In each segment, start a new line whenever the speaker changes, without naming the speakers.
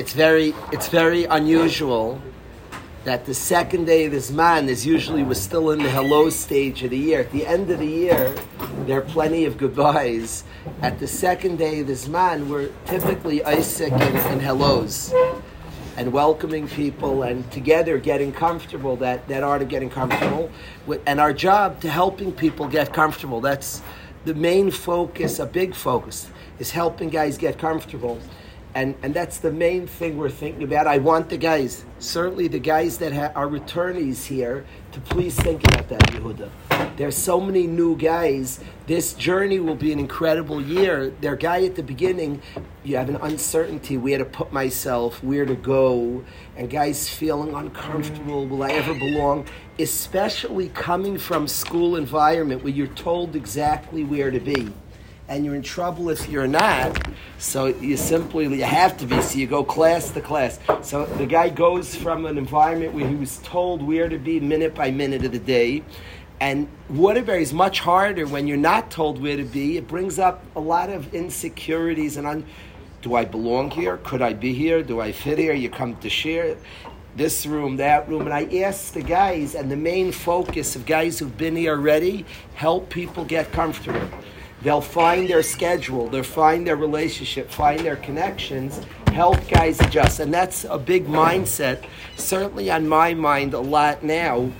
it's very it's very unusual that the second day of this man is usually we're still in the hello stage of the year. At the end of the year, there are plenty of goodbyes. At the second day of this man, we're typically Isaac and, and hellos and welcoming people and together getting comfortable that, that art of getting comfortable and our job to helping people get comfortable that's the main focus a big focus is helping guys get comfortable and and that's the main thing we're thinking about. I want the guys, certainly the guys that ha- are returnees here, to please think about that, Yehuda. There's so many new guys. This journey will be an incredible year. Their guy at the beginning, you have an uncertainty where to put myself, where to go, and guys feeling uncomfortable. Will I ever belong? Especially coming from school environment where you're told exactly where to be and you're in trouble if you're not. So you simply you have to be. So you go class to class. So the guy goes from an environment where he was told where to be minute by minute of the day. And Waterbury is much harder when you're not told where to be. It brings up a lot of insecurities and un- do I belong here? Could I be here? Do I fit here? You come to share this room, that room. And I ask the guys, and the main focus of guys who've been here already, help people get comfortable. They'll find their schedule, they'll find their relationship, find their connections, help guys adjust. And that's a big mindset, certainly on my mind a lot now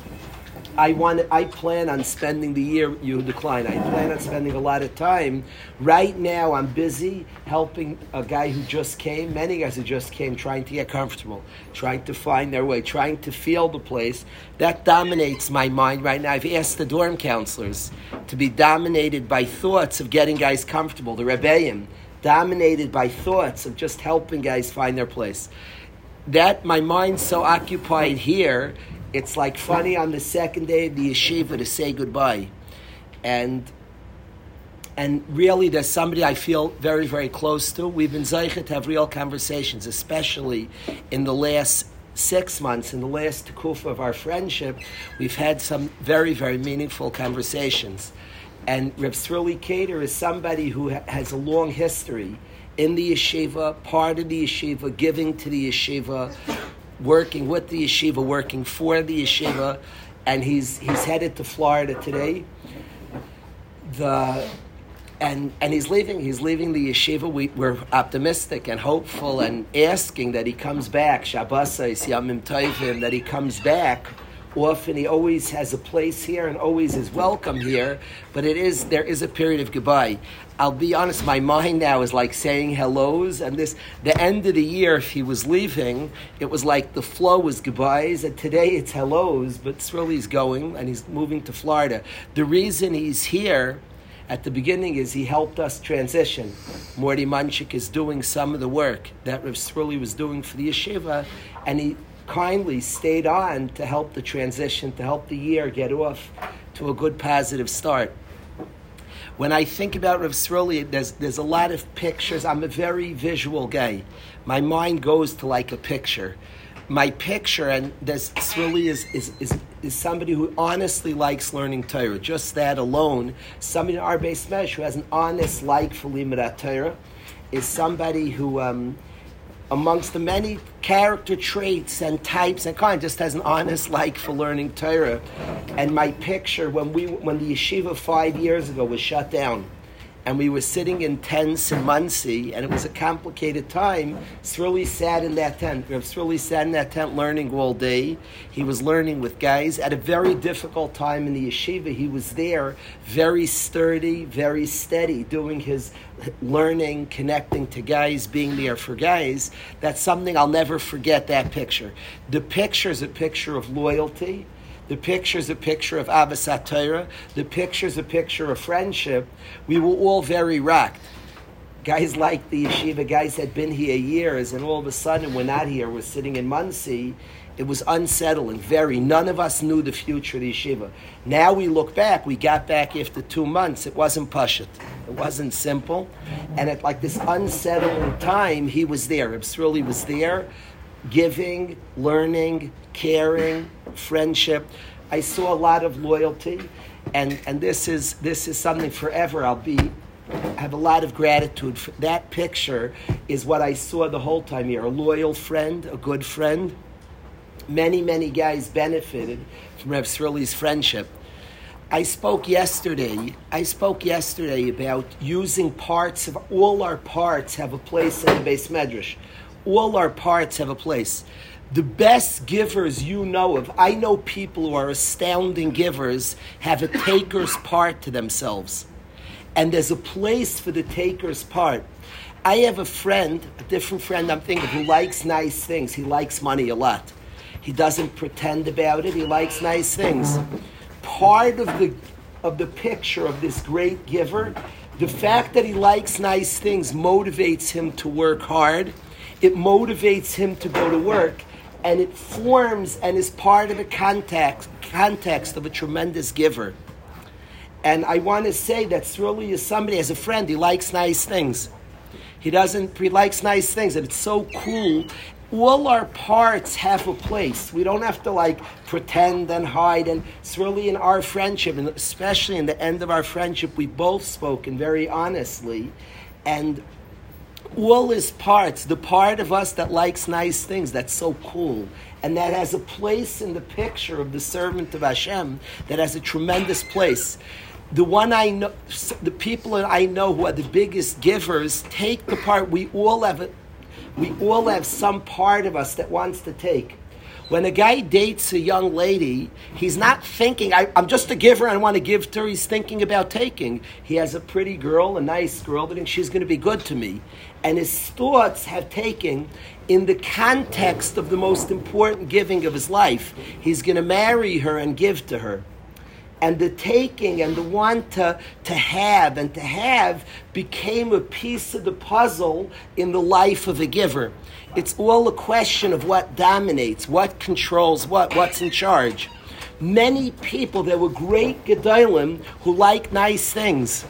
I want. I plan on spending the year. You decline. I plan on spending a lot of time. Right now, I'm busy helping a guy who just came. Many guys who just came, trying to get comfortable, trying to find their way, trying to feel the place. That dominates my mind right now. I've asked the dorm counselors to be dominated by thoughts of getting guys comfortable. The rebellion dominated by thoughts of just helping guys find their place. That my mind's so occupied here it's like funny on the second day of the yeshiva to say goodbye. And and really there's somebody I feel very, very close to. We've been zeichet to have real conversations, especially in the last six months, in the last kufa of our friendship, we've had some very, very meaningful conversations. And Reb Sruli Kader is somebody who ha- has a long history in the yeshiva, part of the yeshiva, giving to the yeshiva, working with the yeshiva, working for the yeshiva, and he's he's headed to Florida today. The and and he's leaving. He's leaving the yeshiva. We, we're optimistic and hopeful and asking that he comes back. Shabbos Yamim Tovim that he comes back often he always has a place here and always is welcome here, but it is there is a period of goodbye. I'll be honest, my mind now is like saying hellos, and this the end of the year. If he was leaving, it was like the flow was goodbyes, and today it's hellos. But Sruli's going, and he's moving to Florida. The reason he's here at the beginning is he helped us transition. Morty Munchik is doing some of the work that Rav Srili was doing for the yeshiva, and he kindly stayed on to help the transition, to help the year get off to a good positive start. When I think about Rav Sruli, there's, there's a lot of pictures. I'm a very visual guy. My mind goes to like a picture. My picture, and this Sruli is, is, is, is somebody who honestly likes learning Torah. Just that alone, somebody in our base mesh who has an honest like for Limud Torah is somebody who um, amongst the many character traits and types and kind, just has an honest like for learning Torah. And my picture when we when the yeshiva five years ago was shut down, and we were sitting in tents in Monsey, and it was a complicated time. Sruli sat in that tent. Rav Sruli sat in that tent learning all day. He was learning with guys at a very difficult time in the yeshiva. He was there, very sturdy, very steady, doing his learning, connecting to guys, being there for guys. That's something I'll never forget. That picture. The picture is a picture of loyalty the picture is a picture of Abbas. The picture is a picture of friendship. We were all very rocked. Guys like the yeshiva, guys had been here years, and all of a sudden we're not here. We're sitting in Monsey. It was unsettling, very. None of us knew the future of the yeshiva. Now we look back. We got back after two months. It wasn't pashut. It wasn't simple. And at like this unsettling time, he was there. Ibsrili was there giving, learning, caring, friendship. I saw a lot of loyalty, and, and this is this is something forever I'll be I have a lot of gratitude. For that picture is what I saw the whole time here. A loyal friend, a good friend. Many, many guys benefited from Rev Sruli's friendship. I spoke yesterday. I spoke yesterday about using parts of all our parts have a place in the beis medrash. All our parts have a place. The best givers you know of, I know people who are astounding givers, have a taker's part to themselves. And there's a place for the taker's part. I have a friend, a different friend I'm thinking, who likes nice things. He likes money a lot. He doesn't pretend about it. He likes nice things part of the of the picture of this great giver. The fact that he likes nice things motivates him to work hard. It motivates him to go to work, and it forms and is part of the context context of a tremendous giver. And I want to say that really is somebody as a friend. He likes nice things. He doesn't. He likes nice things, and it's so cool all our parts have a place. We don't have to like pretend and hide. And it's really in our friendship, and especially in the end of our friendship, we both spoke and very honestly. And all his parts, the part of us that likes nice things, that's so cool, and that has a place in the picture of the servant of Hashem, that has a tremendous place. The one I know, the people that I know who are the biggest givers take the part. We all have a, we all have some part of us that wants to take. When a guy dates a young lady, he's not thinking, I, am just a giver, I want to give to her. He's thinking about taking. He has a pretty girl, a nice girl, that she's going to be good to me. And his thoughts have taken in the context of the most important giving of his life. He's going to marry her and give to her and the taking and the want to, to have and to have became a piece of the puzzle in the life of a giver. It's all a question of what dominates, what controls what, what's in charge. Many people, there were great Gedolim who like nice things.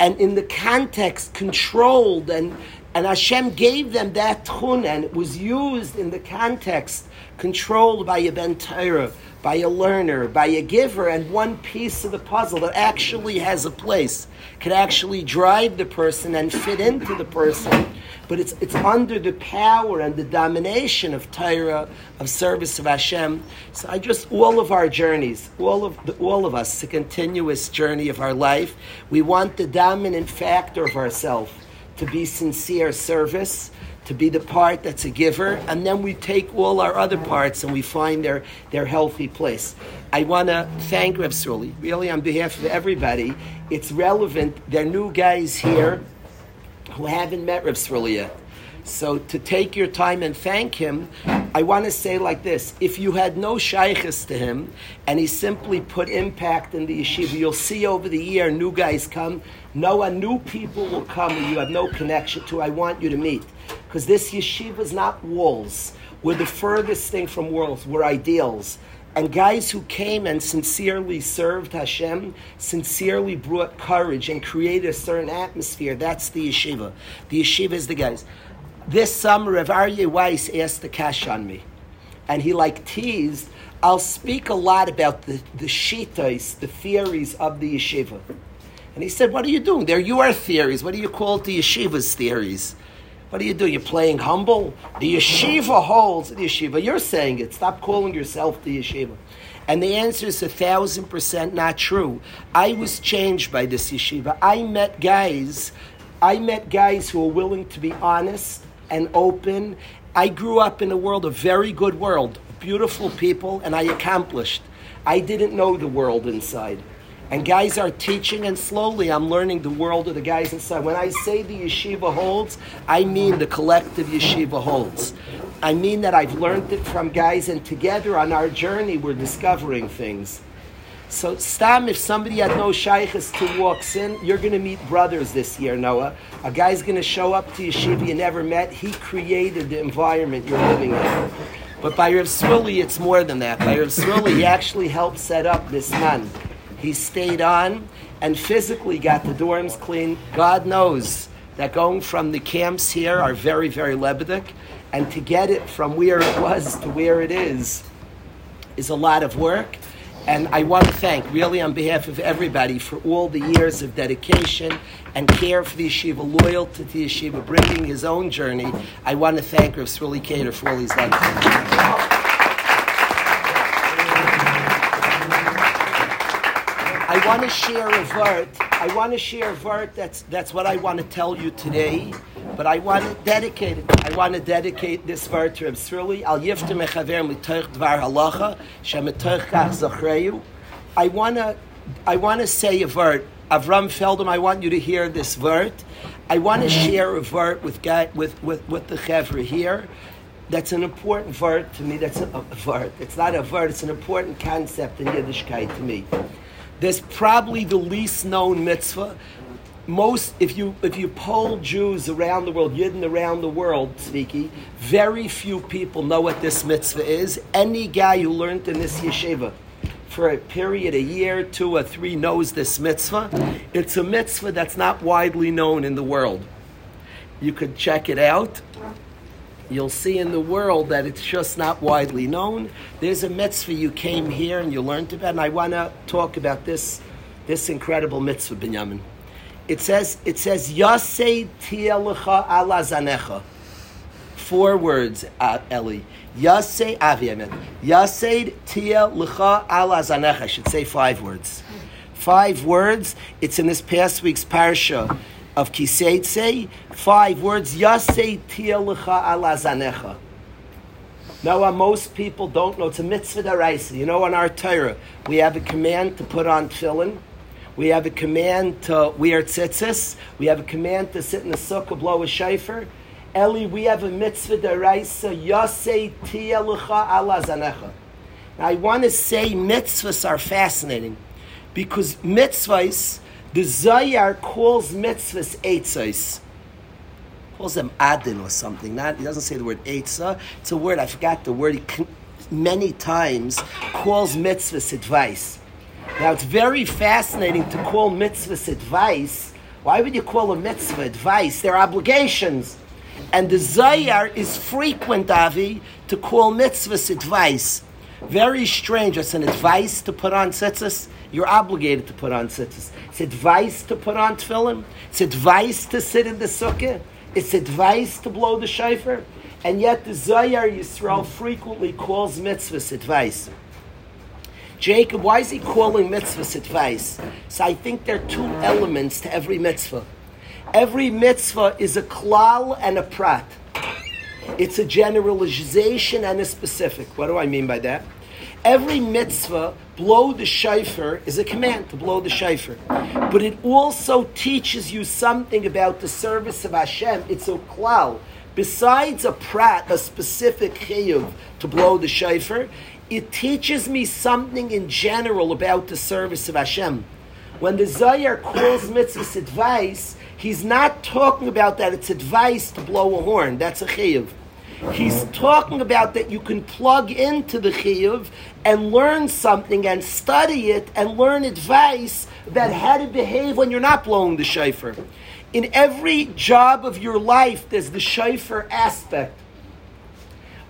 And in the context, controlled and and Hashem gave them that tchun, and it was used in the context, controlled by a ben Torah, by a learner, by a giver, and one piece of the puzzle that actually has a place, can actually drive the person and fit into the person, but it's, it's under the power and the domination of Torah, of service of Hashem. So I just, all of our journeys, all of, the, all of us, the continuous journey of our life, we want the dominant factor of ourselves to be sincere service, to be the part that's a giver, and then we take all our other parts and we find their, their healthy place. I want to thank Reb Sruli, really on behalf of everybody. It's relevant. There are new guys here who haven't met Reb Sruli yet. So to take your time and thank him, I want to say like this: If you had no shaykhs to him, and he simply put impact in the yeshiva, you'll see over the year new guys come. No, new people will come you have no connection to. I want you to meet because this yeshiva is not walls. We're the furthest thing from walls. We're ideals. And guys who came and sincerely served Hashem, sincerely brought courage and created a certain atmosphere, that's the yeshiva. The yeshiva is the guys. This summer, Rav Aryeh Weiss asked the cash on me. And he like teased, I'll speak a lot about the, the shitas, the theories of the yeshiva. And he said, What are you doing? They're your theories. What do you call the yeshiva's theories? What do you do? You're playing humble? The yeshiva holds the yeshiva. You're saying it. Stop calling yourself the yeshiva. And the answer is a thousand percent not true. I was changed by this yeshiva. I met guys, I met guys who were willing to be honest and open. I grew up in a world, a very good world, beautiful people, and I accomplished. I didn't know the world inside. And guys are teaching, and slowly I'm learning the world of the guys inside. When I say the yeshiva holds, I mean the collective yeshiva holds. I mean that I've learned it from guys, and together on our journey, we're discovering things. So, Stam, if somebody had no shaykhs to walks in, you're going to meet brothers this year, Noah. A guy's going to show up to yeshiva you never met. He created the environment you're living in. But by Rav Sruli, it's more than that. By Rav Sruli, he actually helped set up this man. He stayed on and physically got the dorms clean. God knows that going from the camps here are very, very Lebedik, and to get it from where it was to where it is is a lot of work. And I want to thank, really, on behalf of everybody, for all the years of dedication and care for the yeshiva, loyalty to the yeshiva, bringing his own journey. I want to thank Rav Sruli Kader for all he's done. Want to share a vert. I want to share a vert. That's that's what I want to tell you today. But I want to dedicate it. I want to dedicate this vert to Reb Sruli. Al yiftem mechaver mitoich dvar halacha shemitoich kach. I want to I want to say a vert. Avram Feldman, I want you to hear this vert. I want to share a vert with with, with, with the chevra here. That's an important word to me. That's a, a word. It's not a word. It's an important concept in Yiddishkeit to me. There's probably the least known mitzvah. Most, if you if you poll Jews around the world, Yidden around the world, speaking, very few people know what this mitzvah is. Any guy who learned in this yeshiva for a period, a year, two or three, knows this mitzvah. It's a mitzvah that's not widely known in the world. You could check it out you'll see in the world that it's just not widely known. There's a mitzvah you came here and you learned about, and I want to talk about this, this incredible mitzvah, Binyamin. It says, it says, Yasei tielecha ala zanecha. Four words, uh, Eli. Yasei aviamet. Yasei tia lecha ala. I should say five words. Five words. It's in this past week's parsha of Ki Seitzei, five words, Yasei tia lecha ala zanecha. Now, uh, most people don't know. It's a mitzvah daraisa. You know, in our Torah, we have a command to put on tefillin. We have a command to wear tzitzis. We have a command to sit in the sukkah, blow a shofar. Eli, we have a mitzvah daraisa. Yasei tia lecha ala zanecha. Now, I want to say mitzvahs are fascinating because mitzvahs the Zohar calls mitzvahs eitzos. Calls them adin or something. Not, he doesn't say the word eitzah. It's a word, I forgot the word. He many times calls mitzvahs advice. Now it's very fascinating to call mitzvahs advice. Why would you call a mitzvah advice? They're obligations. And the Zohar is frequent, Avi, to call mitzvahs advice. Very strange. It's an advice to put on tzitzis. You're obligated to put on tzitzis. It's advice to put on tefillin. It's advice to sit in the sukkah. It's advice to blow the shofar. And yet the Zohar Yisrael frequently calls mitzvahs advice. Jacob, why is he calling mitzvahs advice? So I think there are two elements to every mitzvah. Every mitzvah is a klal and a prat. It's a generalization and a specific. What do I mean by that? Every mitzvah, blow the shofar, is a command to blow the shofar. But it also teaches you something about the service of Hashem. It's a klal. Besides a prat, a specific chiyuv to blow the shofar, it teaches me something in general about the service of Hashem. When the Zohar calls mitzvahs advice, he's not talking about that it's advice to blow a horn. That's a chiyuv. He's talking about that you can plug into the chiyuv and learn something and study it and learn advice about how to behave when you're not blowing the shofar. In every job of your life, there's the shofar aspect.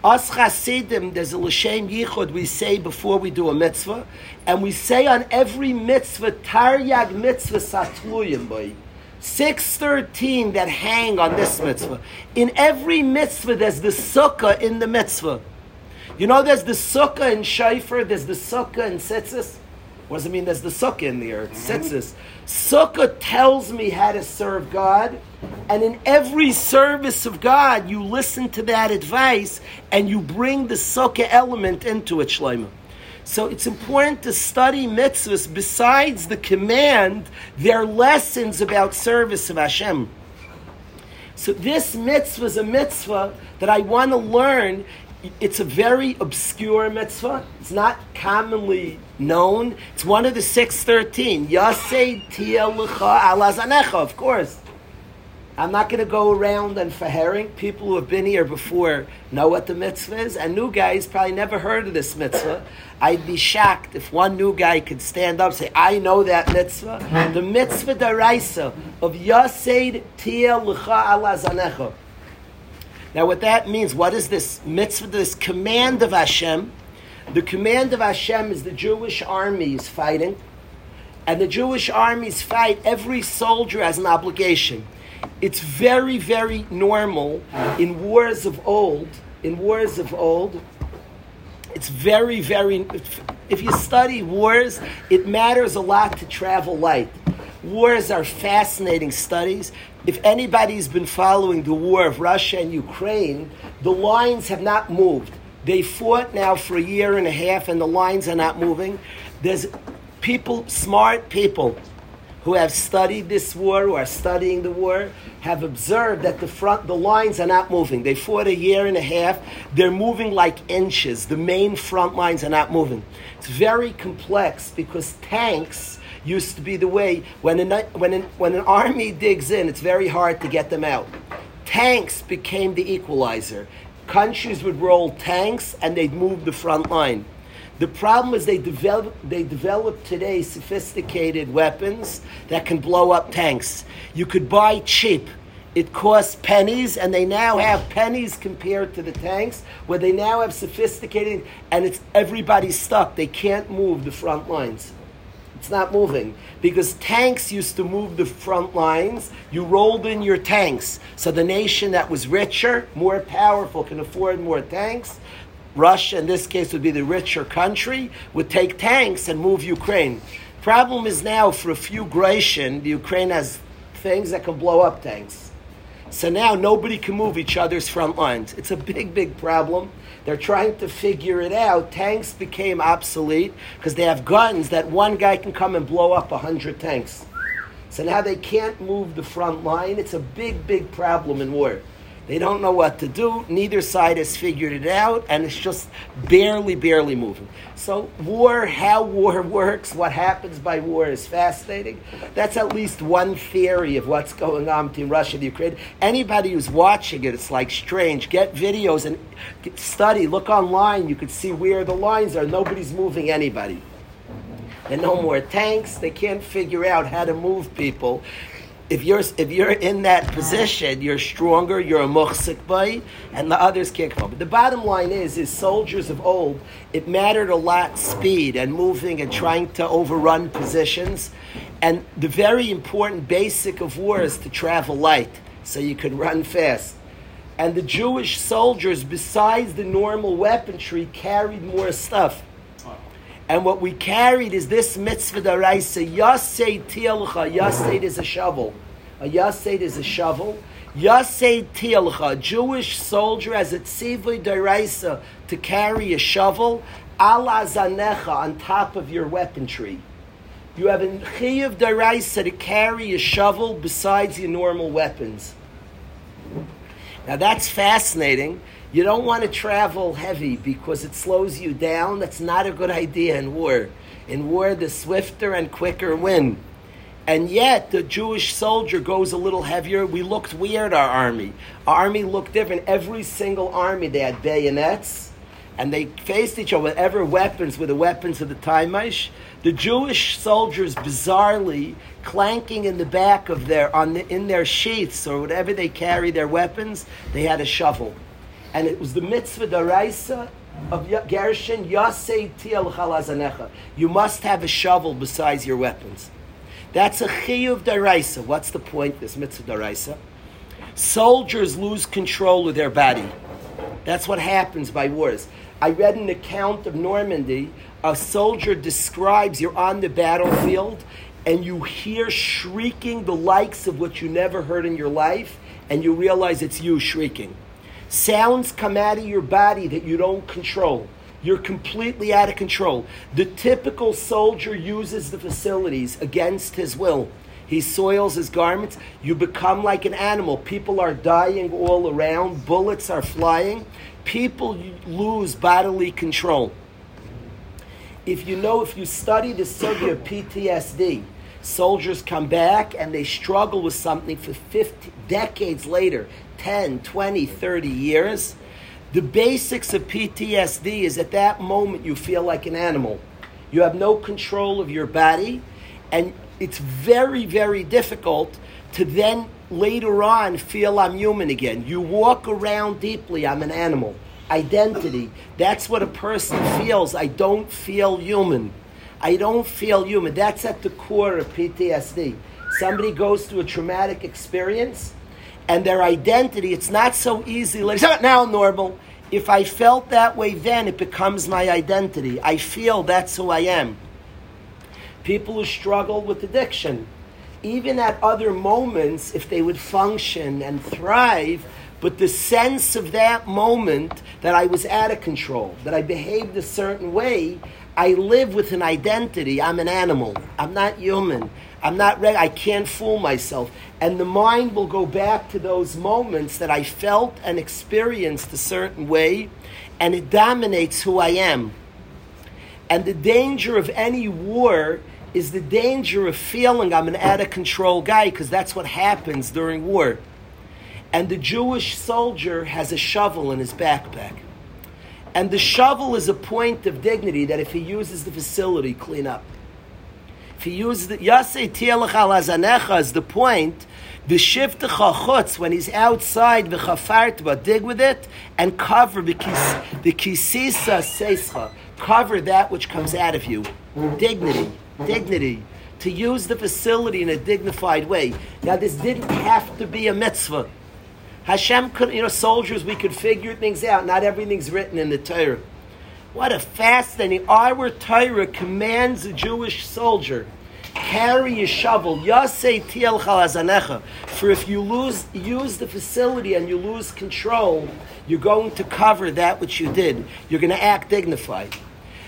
Us Chasidim, there's a l'shem yichud we say before we do a mitzvah, and we say on every mitzvah, taryag mitzvah satluyim boy. 613 that hang on this mitzvah. In every mitzvah, there's the sukkah in the mitzvah. You know, there's the sukkah in Shaifer, there's the sukkah in Tzitzis. What does it mean there's the sukkah in there? It's Tzitzis. Sukkah tells me how to serve God, and in every service of God, you listen to that advice and you bring the sukkah element into it, Shlomo. So it's important to study mitzvahs besides the command, their lessons about service of Hashem. So this mitzvah is a mitzvah that I want to learn. It's a very obscure mitzvah. It's not commonly known. It's one of the 613. Yasei tia alazanecha, of course. I'm not going to go around and herring. People who have been here before know what the mitzvah is, and new guys probably never heard of this mitzvah. I'd be shocked if one new guy could stand up and say, I know that mitzvah. The mitzvah daraisa of Yaseid Tia L'cha Ala Zanecha. Now, what that means, what is this mitzvah, this command of Hashem? The command of Hashem is the Jewish army is fighting, and the Jewish armies fight. Every soldier has an obligation. It's very, very normal in wars of old. In wars of old, it's very, very. If you study wars, it matters a lot to travel light. Wars are fascinating studies. If anybody's been following the war of Russia and Ukraine, the lines have not moved. They fought now for a year and a half, and the lines are not moving. There's people, smart people, who have studied this war, who are studying the war, have observed that the front, the lines are not moving. They fought a year and a half. They're moving like inches. The main front lines are not moving. It's very complex because tanks used to be the way when an, when an, when an army digs in, it's very hard to get them out. Tanks became the equalizer. Countries would roll tanks and they'd move the front line. The problem is they develop they develop today sophisticated weapons that can blow up tanks. You could buy cheap. It costs pennies, and they now have pennies compared to the tanks, where they now have sophisticated, and it's everybody's stuck. They can't move the front lines. It's not moving because tanks used to move the front lines. You rolled in your tanks. So the nation that was richer, more powerful, can afford more tanks. Russia, in this case, would be the richer country, would take tanks and move Ukraine. Problem is now, for a few Gratian, the Ukraine has things that can blow up tanks. So now nobody can move each other's front lines. It's a big, big problem. They're trying to figure it out. Tanks became obsolete because they have guns that one guy can come and blow up 100 tanks. So now they can't move the front line. It's a big, big problem in war. They don't know what to do. Neither side has figured it out, and it's just barely, barely moving. So, war, how war works, what happens by war is fascinating. That's at least one theory of what's going on between Russia and Ukraine. Anybody who's watching it, it's like strange. Get videos and study, look online. You can see where the lines are. Nobody's moving anybody. And no more tanks. They can't figure out how to move people if you're if you're in that position, you're stronger. You're a muhsik by, and the others can't come up. But the bottom line is, is soldiers of old, it mattered a lot speed and moving and trying to overrun positions, and the very important basic of war is to travel light, so you could run fast. And the Jewish soldiers, besides the normal weaponry, carried more stuff. And what we carried is this mitzvah daraisa. Yasei tielcha. Yasei is a shovel. A yasei is a shovel. Yasei tielcha. Jewish soldier has a tzivui daraisa to carry a shovel. Ala zanecha on top of your weaponry. You have a chiyuv daraisa to carry a shovel besides your normal weapons. Now that's fascinating you don't want to travel heavy because it slows you down. That's not a good idea in war. In war, the swifter and quicker win. And yet, the Jewish soldier goes a little heavier. We looked weird, our army. Our army looked different. Every single army, they had bayonets, and they faced each other, with whatever weapons were the weapons of the Taimish. The Jewish soldiers, bizarrely, clanking in the back of their, on the, in their sheaths or whatever they carry their weapons, they had a shovel and it was the mitzvah daraisa of Gershon Yasei Tiel Chalazanecha. You must have a shovel besides your weapons. That's a chiyuv daraisa. What's the point? This mitzvah daraisa. Soldiers lose control of their body. That's what happens by wars. I read an account of Normandy. A soldier describes you're on the battlefield and you hear shrieking the likes of what you never heard in your life, and you realize it's you shrieking. Sounds come out of your body that you don't control. You're completely out of control. The typical soldier uses the facilities against his will. He soils his garments. You become like an animal. People are dying all around. Bullets are flying. People lose bodily control. If you know, if you study the study of PTSD, soldiers come back and they struggle with something for 50 decades later. 10, 20, 30 years, the basics of PTSD is at that moment you feel like an animal. You have no control of your body, and it's very, very difficult to then later on feel I'm human again. You walk around deeply, I'm an animal. identity. That's what a person feels. I don't feel human. I don't feel human. That's at the core of PTSD. Somebody goes through a traumatic experience and their identity, it's not so easy. Like, now normal. If I felt that way then, it becomes my identity. I feel that's who I am. People who struggle with addiction, even at other moments, if they would function and thrive, but the sense of that moment that I was out of control, that I behaved a certain way, I live with an identity. I'm an animal. I'm not human. I'm not ready. I can't fool myself. And the mind will go back to those moments that I felt and experienced a certain way, and it dominates who I am. And the danger of any war is the danger of feeling I'm an out of control guy, because that's what happens during war. And the Jewish soldier has a shovel in his backpack. And the shovel is a point of dignity that if he uses the facility, clean up. If he uses the Yasei Tielach is the point, the shift the chachutz when he's outside the chafartba, dig with it and cover the kisisa seischa, cover that which comes out of you. Dignity, dignity. To use the facility in a dignified way. Now, this didn't have to be a mitzvah. Hashem could, you know, soldiers, we could figure things out. Not everything's written in the Torah. What a fascinating. Our Torah commands a Jewish soldier carry a shovel. Yasei tiel chalazanecha. For if you lose, use the facility and you lose control, you're going to cover that which you did. You're going to act dignified.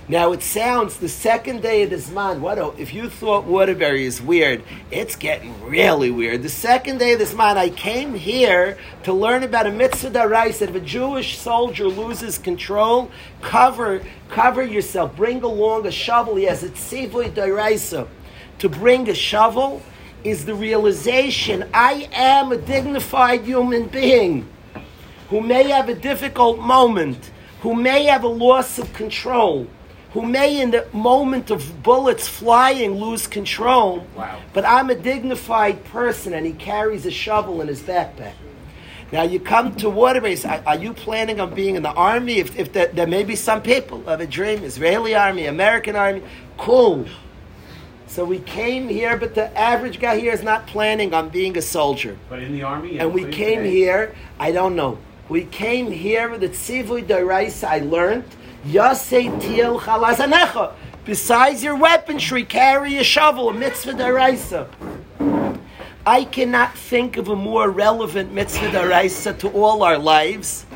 Now it sounds the second day of this month. What if you thought Waterbury is weird? It's getting really weird. The second day of this month, I came here to learn about a mitzvah that if a Jewish soldier loses control, cover cover yourself. Bring along a shovel. He has a tzivui daraisa. To bring a shovel is the realization I am a dignified human being who may have a difficult moment, who may have a loss of control who may, in the moment of bullets flying, lose control. Wow. But I'm a dignified person, and he carries a shovel in his backpack. Now you come to Waterbase. Are, are you planning on being in the army? If, if there, there may be some people have a dream, Israeli army, American army, cool. So we came here, but the average guy here is not planning on being a soldier.
But in the army,
and we came here. I don't know. We came here with the tzivui deraisa. I learned Besides your weaponry, carry a shovel, a mitzvah daraisa. I cannot think of a more relevant mitzvah daraisa to all our lives.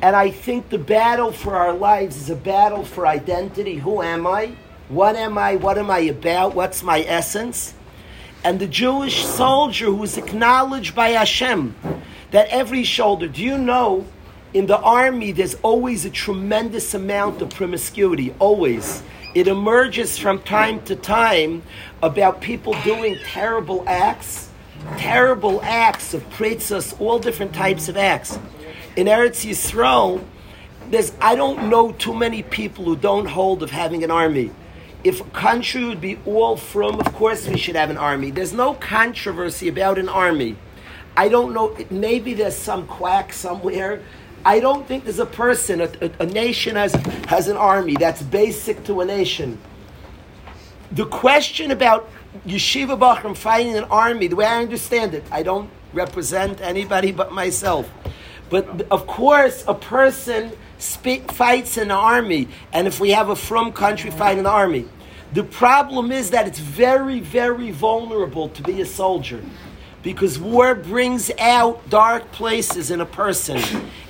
And I think the battle for our lives is a battle for identity. Who am I? What am I? What am I about? What's my essence? And the Jewish soldier who is acknowledged by Hashem that every shoulder, do you know in the army, there's always a tremendous amount of promiscuity, always. It emerges from time to time about people doing terrible acts, terrible acts of pretzas, all different types of acts. In Eretz Yisrael, there's, I don't know too many people who don't hold of having an army. If a country would be all from, of course we should have an army. There's no controversy about an army. I don't know, maybe there's some quack somewhere I don't think there's a person, a, a, a, nation has, has an army. That's basic to a nation. The question about yeshiva bachram fighting an army, the way I understand it, I don't represent anybody but myself. But of course, a person fights an army, and if we have a from country fight an army, the problem is that it's very, very vulnerable to be a soldier because war brings out dark places in a person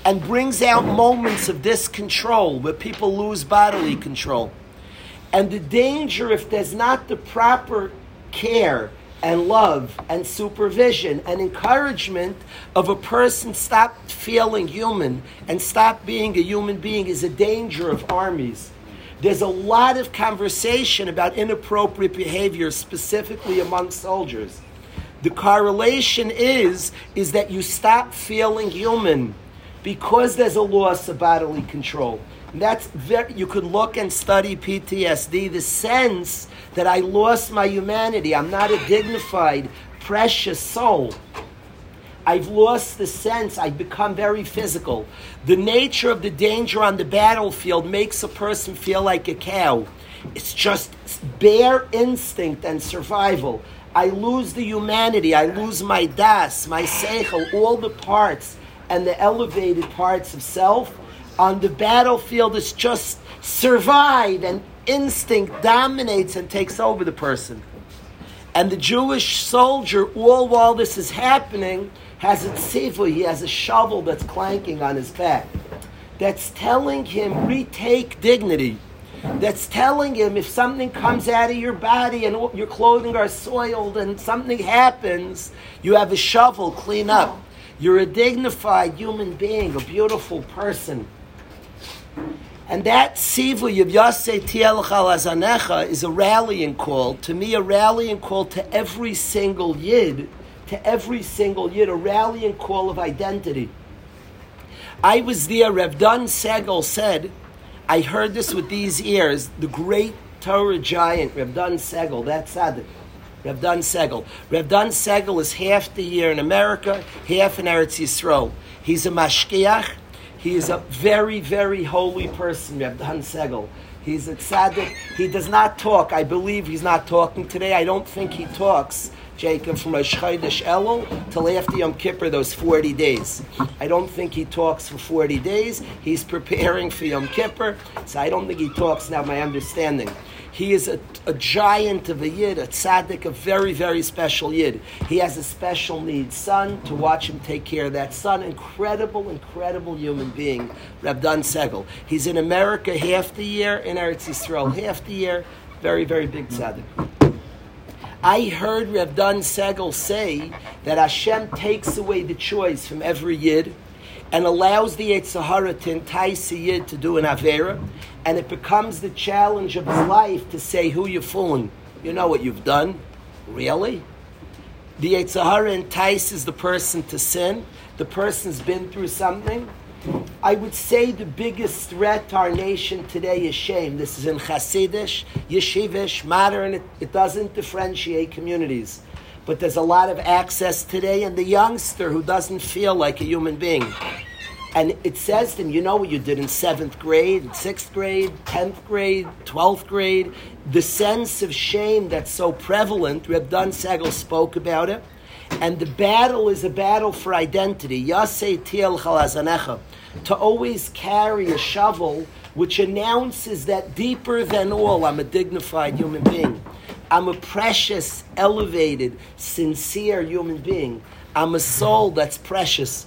and brings out moments of discontrol where people lose bodily control. And the danger, if there's not the proper care and love and supervision and encouragement of a person stop feeling human and stop being a human being, is a danger of armies. There's a lot of conversation about inappropriate behavior, specifically among soldiers. The correlation is, is that you stop feeling human because there's a loss of bodily control. And that's very, you could look and study PTSD, the sense that I lost my humanity. I'm not a dignified, precious soul. I've lost the sense. I've become very physical. The nature of the danger on the battlefield makes a person feel like a cow. It's just bare instinct and survival. I lose the humanity. I lose my das, my seichel, all the parts and the elevated parts of self. On the battlefield, it's just survive, and instinct dominates and takes over the person. And the Jewish soldier, all while this is happening, has a tzivu, he has a shovel that's clanking on his back. That's telling him, retake dignity. That's telling him if something comes out of your body and your clothing are soiled and something happens, you have a shovel, clean up. You're a dignified human being, a beautiful person. And that sivu of Yaseh Azanecha is a rallying call. To me, a rallying call to every single yid to every single yid, a rallying call of identity. I was there, Rev Dan Segal said, I heard this with these ears, the great Torah giant, Rev Dan Segal, that's sad. Rev Dan Segal. Rev Dan Segal is half the year in America, half in Eretz Yisrael. He's a mashkiach. He is a very, very holy person, Rev Dan Segal. He's a tzaddik. He does not talk. I believe he's not talking today. I don't think he talks. Jacob from Rosh Chodesh Elul till after Yom Kippur, those 40 days. I don't think he talks for 40 days. He's preparing for Yom Kippur, so I don't think he talks now, my understanding. He is a, a giant of a yid, a tzaddik, a very, very special yid. He has a special needs son to watch him take care of that son. Incredible, incredible human being, Reb Dan Segal. He's in America half the year, in Eretz Yisrael half the year. Very, very big tzaddik. I heard Rev Dan Segal say that Hashem takes away the choice from every yid and allows the Sahara to entice a yid to do an Avera, and it becomes the challenge of his life to say who you're fooling. You know what you've done? Really? The Sahara entices the person to sin. The person's been through something. I would say the biggest threat to our nation today is shame. This is in Hasidish, Yeshivish, modern. It, it doesn't differentiate communities. But there's a lot of access today, and the youngster who doesn't feel like a human being. And it says to them, you know what you did in seventh grade, sixth grade, tenth grade, twelfth grade. The sense of shame that's so prevalent, Reb Segal spoke about it. And the battle is a battle for identity. Yasei to always carry a shovel which announces that deeper than all, I'm a dignified human being. I'm a precious, elevated, sincere human being. I'm a soul that's precious.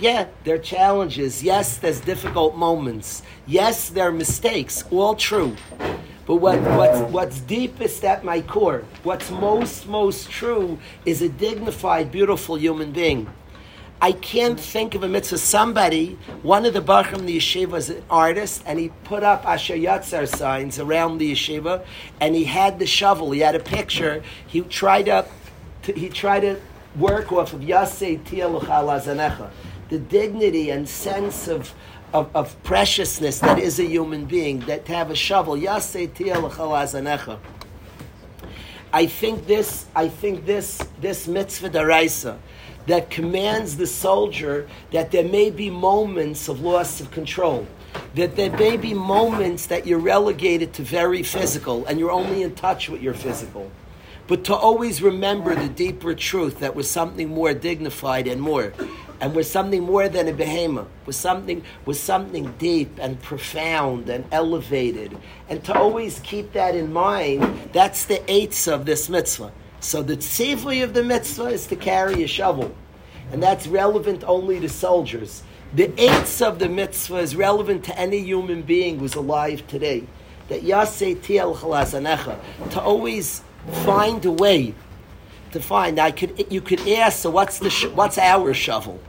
Yeah, there are challenges. Yes, there's difficult moments. Yes, there are mistakes. All true. But what, what's, what's deepest at my core, what's most, most true, is a dignified, beautiful human being. I can't think of a mitzvah. Somebody, one of the Bachram the yeshiva an artist, and he put up Asher Yatzar signs around the yeshiva, and he had the shovel. He had a picture. He tried to, to he tried to work off of Yasei Zanecha, the dignity and sense of, of, of, preciousness that is a human being. That to have a shovel. I think this. I think this. This mitzvah daraisa that commands the soldier that there may be moments of loss of control. That there may be moments that you're relegated to very physical and you're only in touch with your physical. But to always remember the deeper truth that was something more dignified and more. And was something more than a behemoth, was something was something deep and profound and elevated. And to always keep that in mind, that's the eights of this mitzvah. So the tzivui of the mitzvah is to carry a shovel. And that's relevant only to soldiers. The eights of the mitzvah is relevant to any human being who's alive today. That yasei tiel chalazanecha, to always find a way to find. I could, you could ask, so what's, the what's our shovel?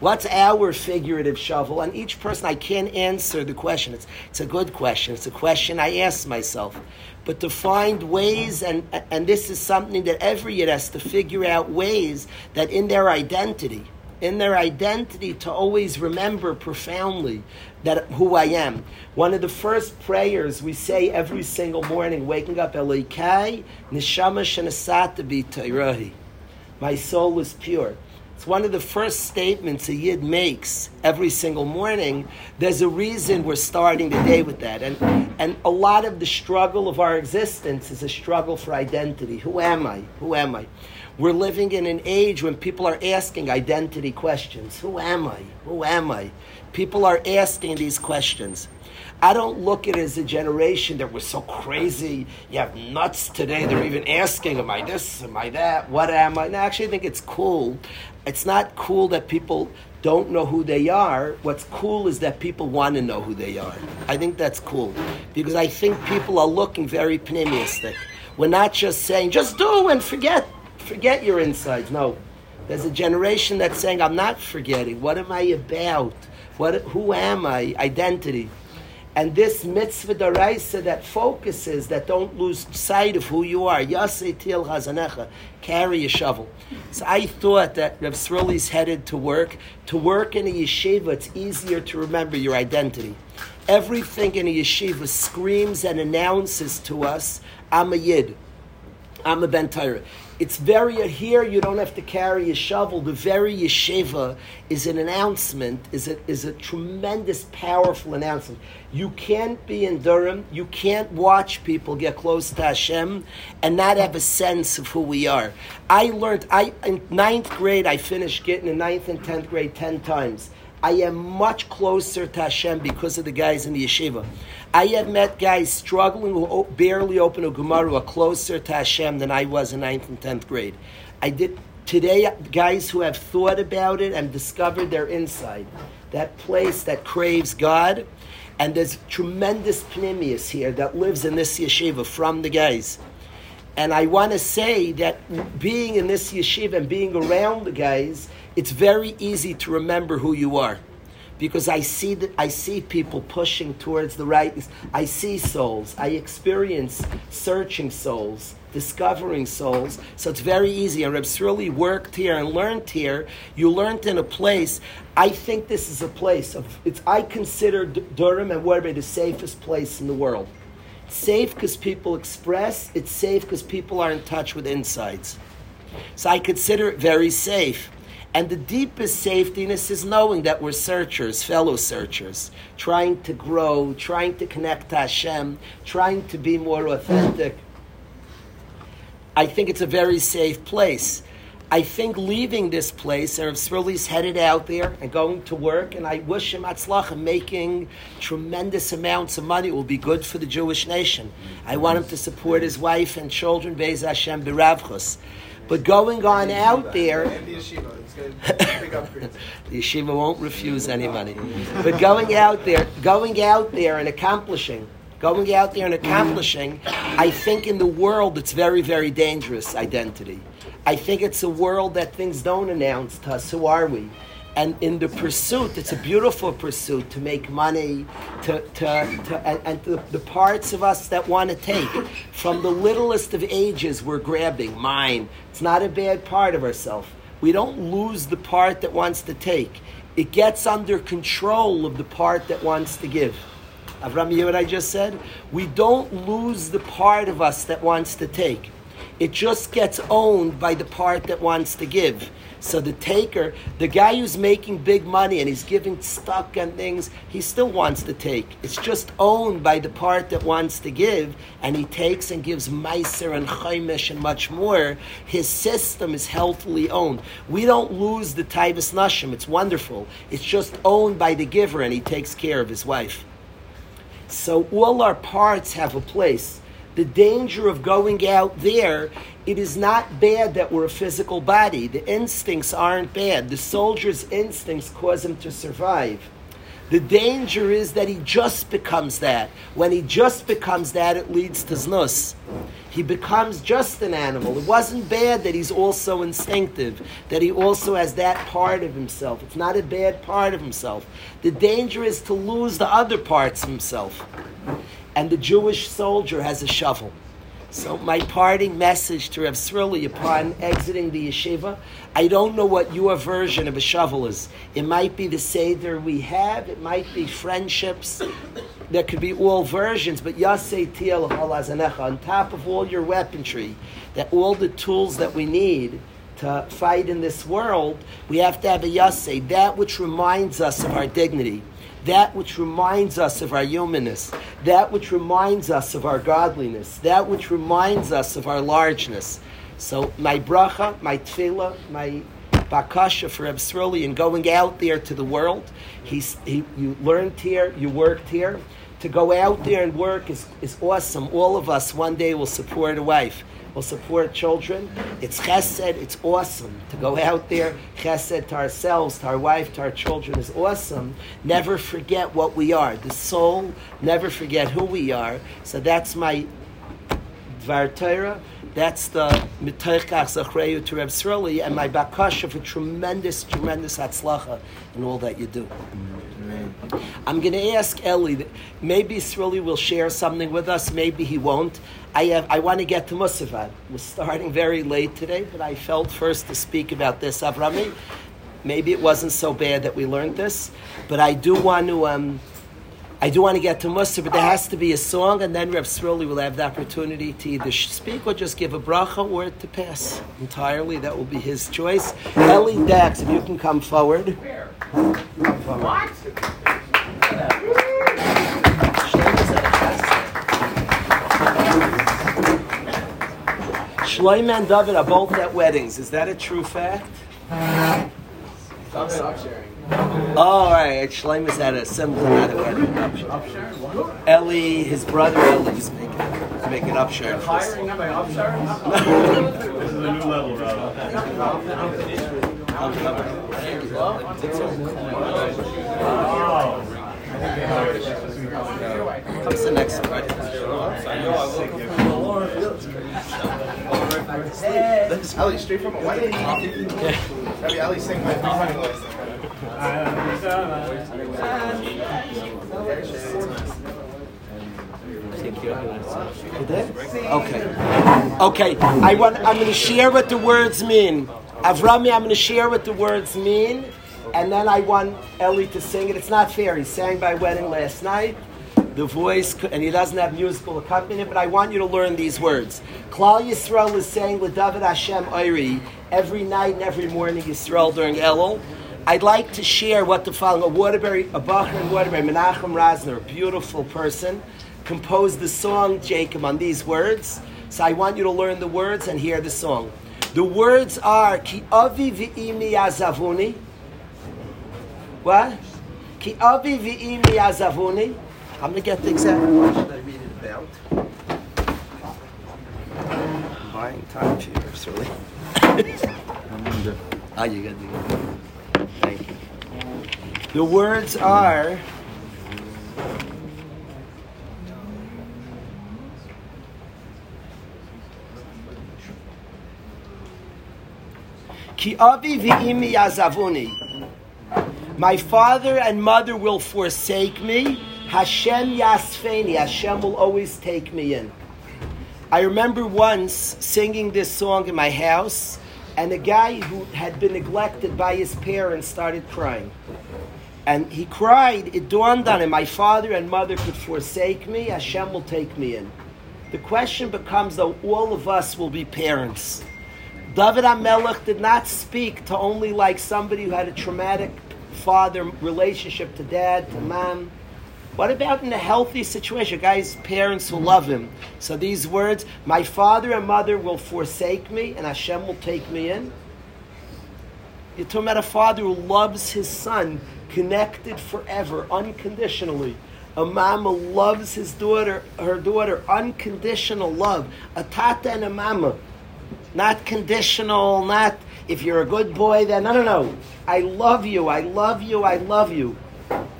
What's our figurative shovel? And each person, I can't answer the question. It's, it's a good question. It's a question I ask myself but to find ways, and, and this is something that every yid has to figure out ways that in their identity, in their identity to always remember profoundly that who I am. One of the first prayers we say every single morning, waking up, Elikai, Neshama Shanasata B'Tayrahi. My soul is pure. It's one of the first statements a Yid makes every single morning. There's a reason we're starting the day with that. And, and a lot of the struggle of our existence is a struggle for identity. Who am I? Who am I? We're living in an age when people are asking identity questions. Who am I? Who am I? People are asking these questions. I don't look at it as a generation that was so crazy. You have nuts today. They're even asking, Am I this? Am I that? What am I? And I actually think it's cool. It's not cool that people don't know who they are. What's cool is that people want to know who they are. I think that's cool. Because I think people are looking very pneumistic. We're not just saying, just do and forget. Forget your insides. No. There's a generation that's saying, I'm not forgetting. What am I about? What, who am I? Identity. And this mitzvah daraisa that focuses, that don't lose sight of who you are. Yasei til hazanecha. Carry a shovel. So I thought that Rav Sruli's headed to work. To work in a yeshiva, it's easier to remember your identity. Everything in a yeshiva screams and announces to us, I'm a yid. I'm a ben. It's very here. You don't have to carry a shovel. The very yeshiva is an announcement. is a, is a tremendous, powerful announcement. You can't be in Durham. You can't watch people get close to Hashem and not have a sense of who we are. I learned. I in ninth grade. I finished getting in ninth and tenth grade ten times. I am much closer to Hashem because of the guys in the yeshiva. I have met guys struggling who barely open a Gemara are closer to Hashem than I was in ninth and tenth grade. I did today guys who have thought about it and discovered their inside, that place that craves God, and there's tremendous pneumius here that lives in this yeshiva from the guys. And I want to say that being in this yeshiva and being around the guys, it's very easy to remember who you are because I see that I see people pushing towards the right. I see souls. I experience searching souls, discovering souls. So it's very easy. And Reb Sruli worked here and learned here. You learned in a place. I think this is a place of. It's. I consider Durham and Waterbury the safest place in the world. It's safe because people express. It's safe because people are in touch with insights. So I consider it very safe. And the deepest safetyness is knowing that we're searchers, fellow searchers, trying to grow, trying to connect to Hashem, trying to be more authentic. I think it's a very safe place. I think leaving this place, Erev Sruli's headed out there and going to work, and I wish him atzlach making tremendous amounts of money. It will be good for the Jewish nation. I want him to support his wife and children, Be'ez Hashem Biravchus. But going on out there, the yeshiva won't refuse any money. But going out there, going out there and accomplishing, going out there and accomplishing, I think in the world it's very, very dangerous identity. I think it's a world that things don't announce to us. Who are we? and in the pursuit, it's a beautiful pursuit to make money, to, to, to and, and the, the parts of us that want to take. From the littlest of ages, we're grabbing mine. It's not a bad part of ourselves. We don't lose the part that wants to take. It gets under control of the part that wants to give. Avram, you hear what I just said? We don't lose the part of us that wants to take. It just gets owned by the part that wants to give. So the taker, the guy who's making big money and he's giving stock and things, he still wants to take. It's just owned by the part that wants to give, and he takes and gives meiser and chaimish and much more. His system is healthily owned. We don't lose the taivas nashim. It's wonderful. It's just owned by the giver, and he takes care of his wife. So all our parts have a place the danger of going out there, it is not bad that we're a physical body. The instincts aren't bad. The soldier's instincts cause him to survive. The danger is that he just becomes that. When he just becomes that, it leads to znus. He becomes just an animal. It wasn't bad that he's also instinctive, that he also has that part of himself. It's not a bad part of himself. The danger is to lose the other parts of himself and the Jewish soldier has a shovel. So my parting message to Rav Sruli upon exiting the yeshiva, I don't know what your version of a shovel is. It might be the Seder we have, it might be friendships, there could be all versions, but Yasei Tiel on top of all your weaponry, that all the tools that we need to fight in this world, we have to have a yaseh, that which reminds us of our dignity, that which reminds us of our humanness, that which reminds us of our godliness, that which reminds us of our largeness. So my bracha, my tefillah, my bakasha for Absroli and going out there to the world. He's, he, you learned here, you worked here. To go out there and work is, is awesome. All of us one day will support a wife will support children. It's chesed, it's awesome. To go out there, chesed to ourselves, to our wife, to our children is awesome. Never forget what we are. The soul, never forget who we are. So that's my Dvar Torah. That's the Mitoichach Zachreyu to Reb Sruli and my bakasha for tremendous, tremendous hatzlacha in all that you do. I'm going to ask Eli. Maybe Sruli will share something with us. Maybe he won't. I have, I want to get to Musafat. We're starting very late today, but I felt first to speak about this. Avrami, maybe it wasn't so bad that we learned this, but I do want to. Um, I do want to get to Musa, but there has to be a song, and then Reb Sruli will have the opportunity to either speak or just give a bracha or to pass entirely. That will be his choice. Ellie Dax, if you can come forward. What? Shloim and David are both at weddings. Is that a true fact?
Uh, I'm sharing.
All right. Shloim is at a similar at a wedding. Eli, his brother Eli, is making making upshare.
Hiring not by upshare?
This is a new level, Rob.
Comes the next one, right?
Ali, straight from a wedding. Maybe Ali sing my honey list.
Okay. Okay. I want. I'm going to share what the words mean. Avrami, I'm going to share what the words mean, and then I want Eli to sing it. It's not fair. He sang by wedding last night. The voice, and he doesn't have musical accompaniment, but I want you to learn these words. Klal Yisrael is saying David Hashem Oiri every night and every morning Yisrael during Elul. I'd like to share what the following a Waterbury, a Bacher in Waterbury, Menachem Rasner, a beautiful person, composed the song Jacob on these words. So I want you to learn the words and hear the song. The words are Ki avi v'imi yazavuni. What? Ki avi v'imi yazavuni. I'm going to get the exact should I read it about? I'm buying time for you, Sruli. Ah, you got the. The words are. Ki avi v'imi yazavuni. My father and mother will forsake me. Hashem yasfeni. Hashem will always take me in. I remember once singing this song in my house, and a guy who had been neglected by his parents started crying. And he cried, it dawned on him, my father and mother could forsake me, Hashem will take me in. The question becomes, though, all of us will be parents. David HaMelech did not speak to only like somebody who had a traumatic father relationship to dad, to mom. What about in a healthy situation? A Guy's parents will love him. So these words, my father and mother will forsake me and Hashem will take me in. You're talking about a father who loves his son, connected forever, unconditionally. A mama loves his daughter, her daughter, unconditional love. A tata and a mama. Not conditional, not if you're a good boy, then no, no, no. I love you, I love you, I love you.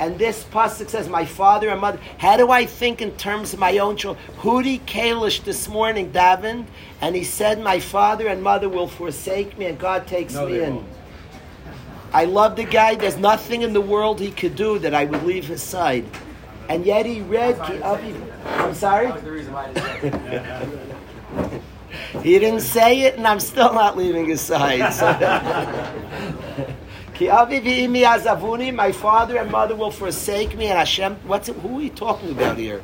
And this pasuk says, "My father and mother." How do I think in terms of my own children? Hudi Kalish this morning davened, and he said, "My father and mother will forsake me, and God takes
No,
me in."
won't.
I love the guy. There's nothing in the world he could do that I would leave his side. And yet he read Ki I'm sorry.
the reason why I did that.
He didn't say it, and I'm still not leaving his side. So. Ki avi v'imi azavuni, my father and mother will forsake me, and Hashem. What's it, who are we talking about here?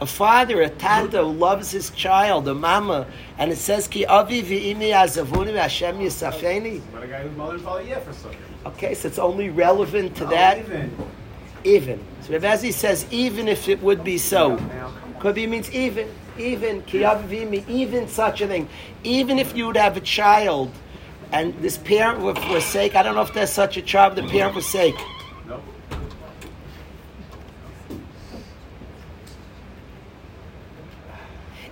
A father, a tata who loves his child, a mama, and it says, Ki avi v'imi azavuni Hashem yisafeni.
But a guy whose mother probably yeah for something.
Okay, so it's only relevant to that.
Even.
Even. So Rav Ezi says, even if it would be so. Could be means even. Even. Ki avi v'imi, even such a thing. Even if you would have a child, and this parent would forsake, I don't know if there's such a child, the parent forsake.
no.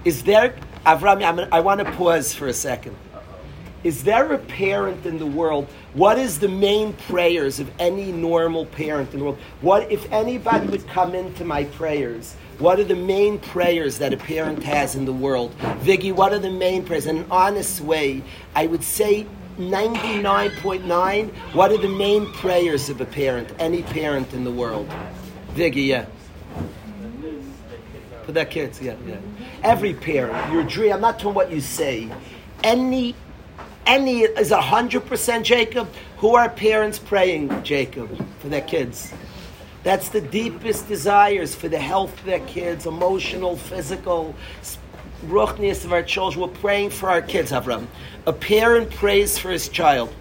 Is there, Avram, I'm, I want to pause for a second. Is there a parent in the world? What is the main prayers of any normal parent in the world? What if anybody would come into my prayers? What are the main prayers that a parent has in the world? Viggy, what are the main prayers? In an honest way, I would say 99.9. What are the main prayers of a parent? Any parent in the world? Viggy, yeah. For their kids, yeah, yeah. Every parent, your dream. I'm not talking what you say. Any, any is a hundred percent Jacob. Who are parents praying, Jacob, for their kids? That's the deepest desires for the health of their kids, emotional, physical, s- ruchnius of our children. We're praying for our kids, Avram. A parent prays for his child.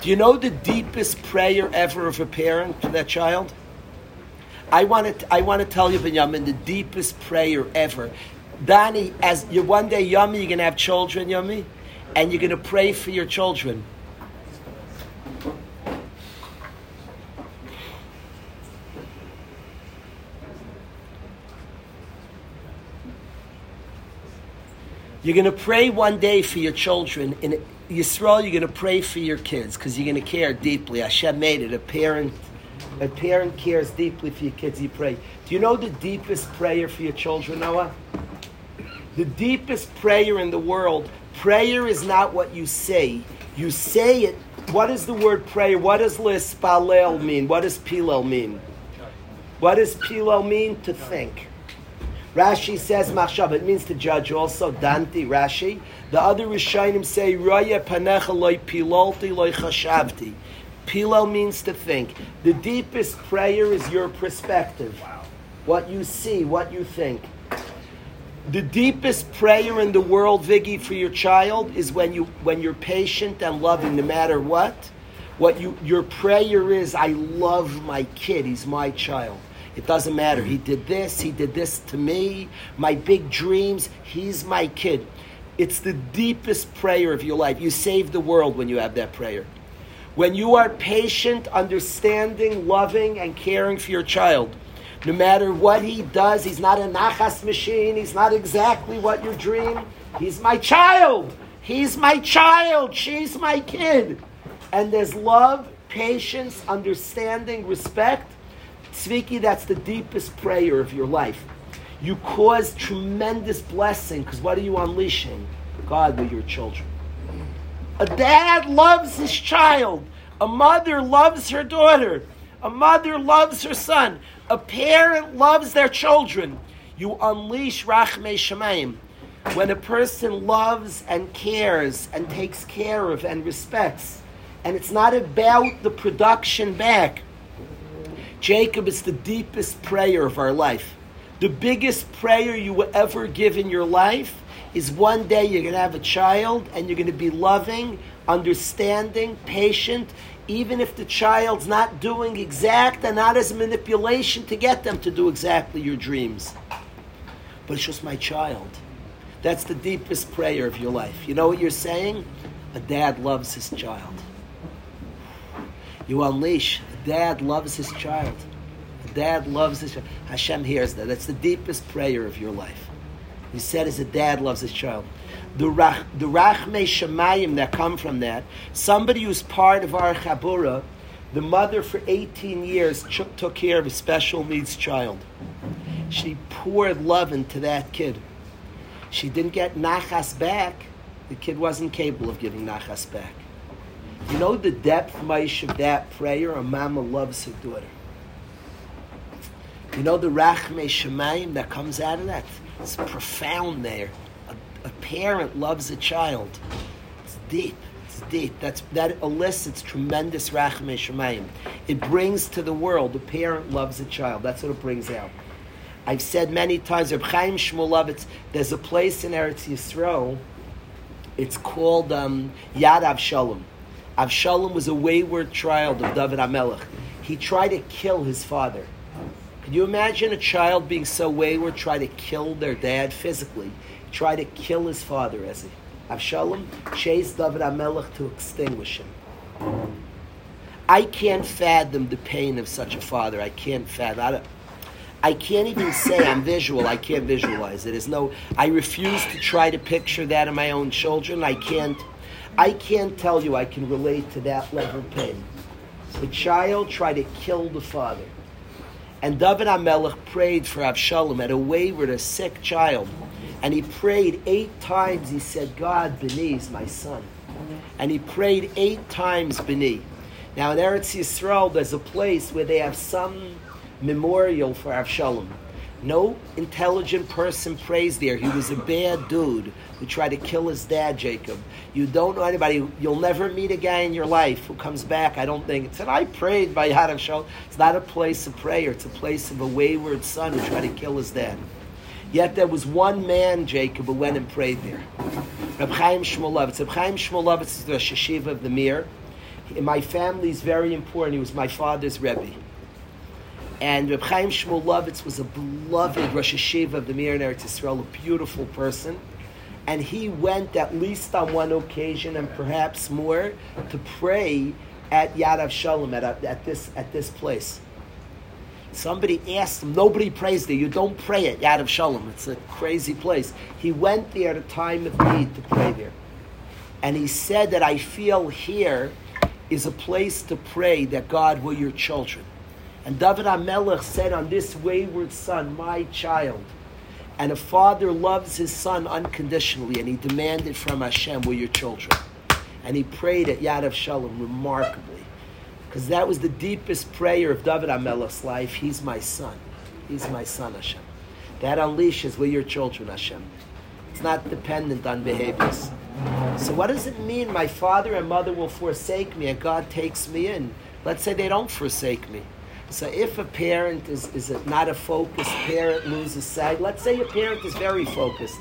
Do you know the deepest prayer ever of a parent for their child? I want to. I want to tell you, Benjamin, the deepest prayer ever. Danny, as you one day, Yummy, you're gonna have children, Yummy, and you're gonna pray for your children. You're going to pray one day for your children. In Yisrael, you're going to pray for your kids because you're going to care deeply. Hashem made it. A parent, a parent cares deeply for your kids. You pray. Do you know the deepest prayer for your children, Noah? The deepest prayer in the world. Prayer is not what you say. You say it. What is the word prayer? What does lispalel mean? What does pilel mean? What does pilel mean? To think. Rashi says machshav. It means to judge. Also, Dante, Rashi. The other Rishonim say raya panecha loy pilolti loy chashavti. Pilel means to think. The deepest prayer is your perspective. What you see, what you think. The deepest prayer in the world, Viggy, for your child is when you when you're patient and loving, no matter what. What you your prayer is, I love my kid. He's my child. It doesn't matter. He did this. He did this to me. My big dreams. He's my kid. It's the deepest prayer of your life. You save the world when you have that prayer. When you are patient, understanding, loving, and caring for your child, no matter what he does, he's not a nachas machine. He's not exactly what you dream. He's my child. He's my child. She's my kid. And there's love, patience, understanding, respect. Tzviki, that's the deepest prayer of your life. You cause tremendous blessing because what are you unleashing? God with your children. A dad loves his child. A mother loves her daughter. A mother loves her son. A parent loves their children. You unleash Rachmei Shemayim. When a person loves and cares and takes care of and respects, and it's not about the production back. Jacob is the deepest prayer of our life. The biggest prayer you will ever give in your life is one day you're going to have a child and you're going to be loving, understanding, patient, even if the child's not doing exact and not as manipulation to get them to do exactly your dreams. But it's just my child. That's the deepest prayer of your life. You know what you're saying? A dad loves his child. You unleash. Dad loves his child. A dad loves his child. Hashem hears that. That's the deepest prayer of your life. He said as a dad loves his child. The, rach, the Shemayim that come from that, somebody who's part of our Chabura, the mother for 18 years ch- took care of a special needs child. She poured love into that kid. She didn't get nachas back. The kid wasn't capable of giving nachas back. You know the depth, Maish, of that prayer? A mama loves her daughter. You know the Rachmei Shemayim that comes out of that? It's profound there. A, a parent loves a child. It's deep. It's deep. That's, that elicits tremendous Rachmei Shemayim. It brings to the world, the parent loves a child. That's what it brings out. I've said many times, Reb Chaim Shmulevitz, there's a place in Eretz Yisrael, it's called um, Yad Avshalom. Avshalom was a wayward child of David HaMelech. He tried to kill his father. Can you imagine a child being so wayward, try to kill their dad physically, try to kill his father as he Avshalom chased David HaMelech to extinguish him. I can't fathom the pain of such a father. I can't fathom. I, don't- I can't even say I'm visual. I can't visualize it. There's no. I refuse to try to picture that in my own children. I can't. I can't tell you I can relate to that level of pain. The child tried to kill the father. And David HaMelech prayed for Avshalom at a wayward, a sick child. And he prayed eight times. He said, God, Beni is my son. And he prayed eight times Beni. Now in Eretz Yisrael, there's a place where they have some memorial for Avshalom. No intelligent person prays there. He was a bad dude who tried to kill his dad, Jacob. You don't know anybody. You'll never meet a guy in your life who comes back. I don't think. Said I prayed by Yad Avshalom. It's not a place of prayer. It's a place of a wayward son who tried to kill his dad. Yet there was one man, Jacob, who went and prayed there. Reb Chaim Shmulevitz. Reb Chaim Shmulevitz is the Rosh Yeshiva of the Mir. In my family is very important. He was my father's Rebbe. And Reb Chaim Shmulevitz was a beloved Rosh Yeshiva of the Mir in Eretz Yisrael, a beautiful person. And he went at least on one occasion, and perhaps more, to pray at Yad Avshalom, at, at, this, at this place. Somebody asked him, nobody prays there. You don't pray at Yad Avshalom. It's a crazy place. He went there at a time of need to pray there. And he said that I feel here is a place to pray that God will your children. And David HaMelech said on this wayward son, my child. And a father loves his son unconditionally, and he demanded from Hashem, will your children. And he prayed at Yad Avshalom remarkably. Because that was the deepest prayer of David HaMelech's life. He's my son. He's my son, Hashem. That unleashes will your children, Hashem. It's not dependent on behaviors. So what does it mean my father and mother will forsake me and God takes me in? Let's say they don't forsake me. So if a parent is, is not a focused parent, loses sight, let's say a parent is very focused.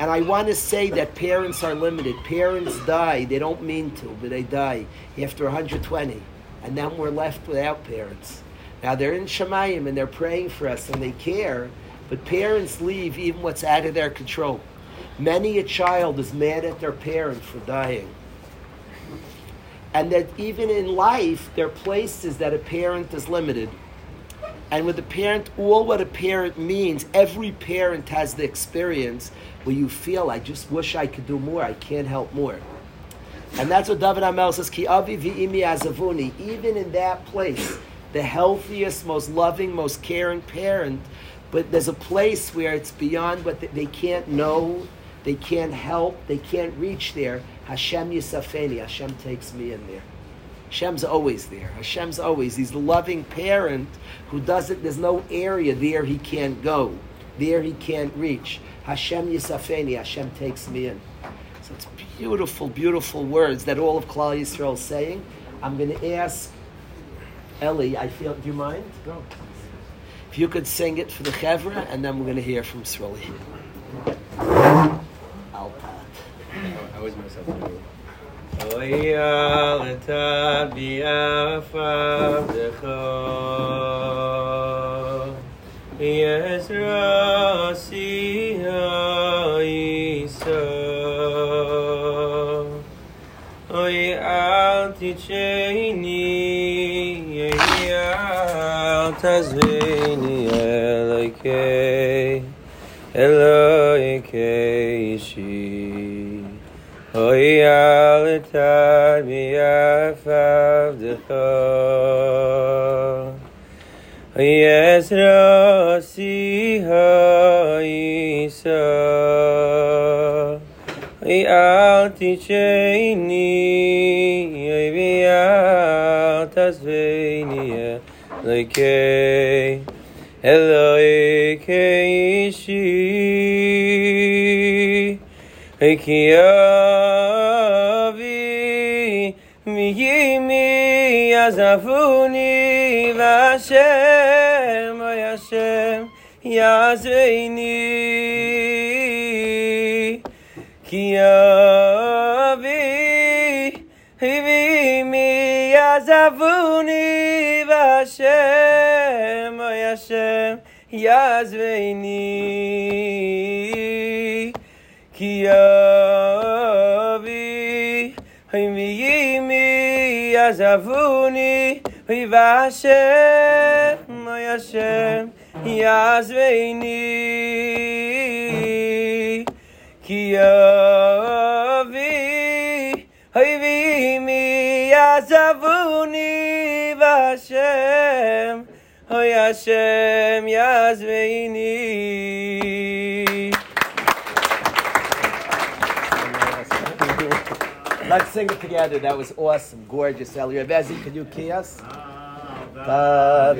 And I want to say that parents are limited. Parents die, they don't mean to, but they die after 120. And then we're left without parents. Now they're in Shemayim and they're praying for us and they care, but parents leave even what's out of their control. Many a child is mad at their parent for dying. And that even in life, there are places that a parent is limited. And with a parent, all what a parent means, every parent has the experience where you feel, I just wish I could do more, I can't help more. And that's what David Amel says, Ki avi v'imi azavuni. Even in that place, the healthiest, most loving, most caring parent, but there's a place where it's beyond what they, they can't know, they can't help, they can't reach there. Hashem Yisafeni, Hashem takes me in there. Hashem's always there. Hashem's always. He's the loving parent who doesn't, there's no area there he can't go, there he can't reach. Hashem Yisafeni, Hashem takes me in. So it's beautiful, beautiful words that all of Klal Yisrael is saying. I'm going to ask Ellie, I feel, do you mind?
Go.
If you could sing it for the Chevra, and then we're going to hear from Sruli.
I mess up too. Oy alta biafa Yes rasi isa Oy alti cheni alta zveni elokei Elokei ishi Oy alta biafa decho Yes, Rasi Haisa. I alti cheni, I be altas venia, like Eloike yimi yazafuni vashem o yashem
yazveini ki yavi yimi yazafuni vashem o yashem yazveini ki yavi Hey, יעזבוני, ויבא השם, אוי השם, יעזבני. כי יובי, אוי ואימי, יעזבוני, והשם, אוי השם, יעזבני.
Let's sing it together. That was awesome, gorgeous. Eli Rebezi, can you key us? That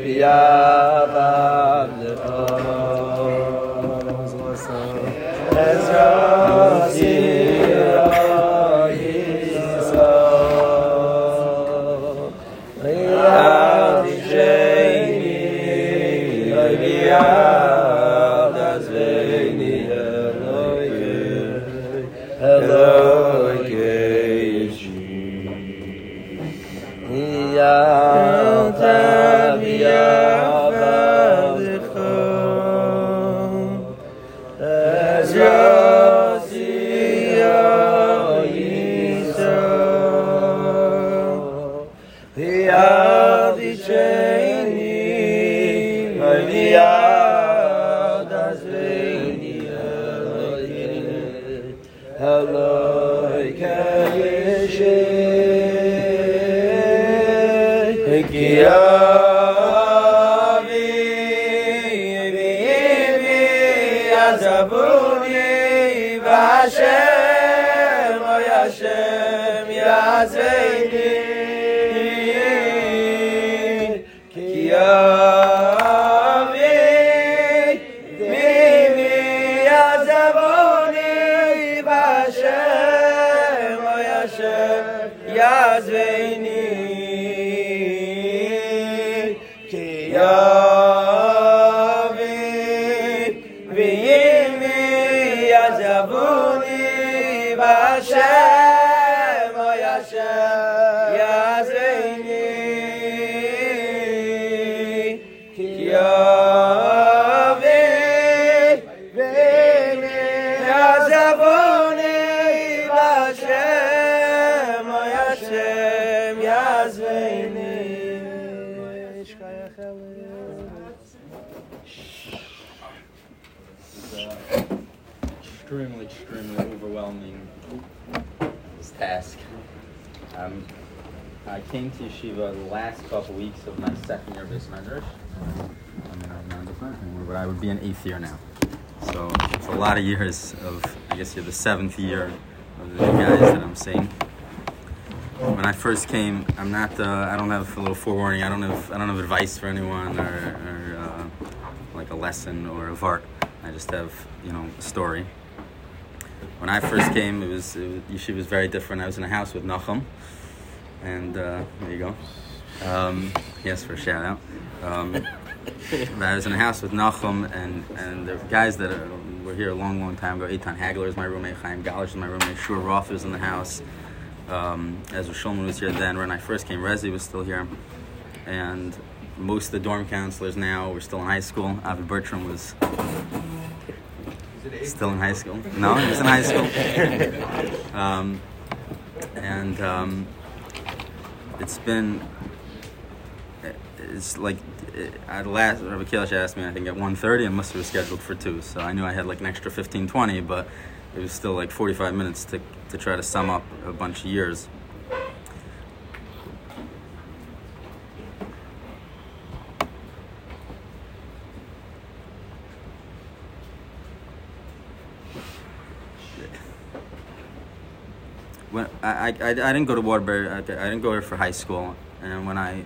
Elohim
came to yeshiva the last couple weeks of my second year of beis medrash. I mean, I'm not different but I would be an eighth year now. So it's a lot of years of, I guess you're the seventh year of the guys that I'm seeing. When I first came, I'm not. Uh, I don't have a little forewarning. I don't have. I don't have advice for anyone or, or uh, like a lesson or a vart. I just have, you know, a story. When I first came, it was, it was yeshiva was very different. I was in a house with Nachum, and uh, there you go. Um, yes, for a shout out. Um, I was in a house with Nachum, and and the guys that are, were here a long, long time ago. Eitan Hagler is my roommate. Chaim Galish is my roommate. Shur Roth was in the house. Um, Ezra Shulman was here then. When I first came, Rezi was still here, and most of the dorm counselors now were still in high school. Avi Bertram was still in high school. No, he was in high school. Um, and um, it's been it's like at last Rabbi asked me I think at 1.30 and Muster was scheduled for 2 so I knew I had like an extra 15 20 but it was still like 45 minutes to, to try to sum up a bunch of years when I, I, I didn't go to Waterbury I, I didn't go there for high school and when I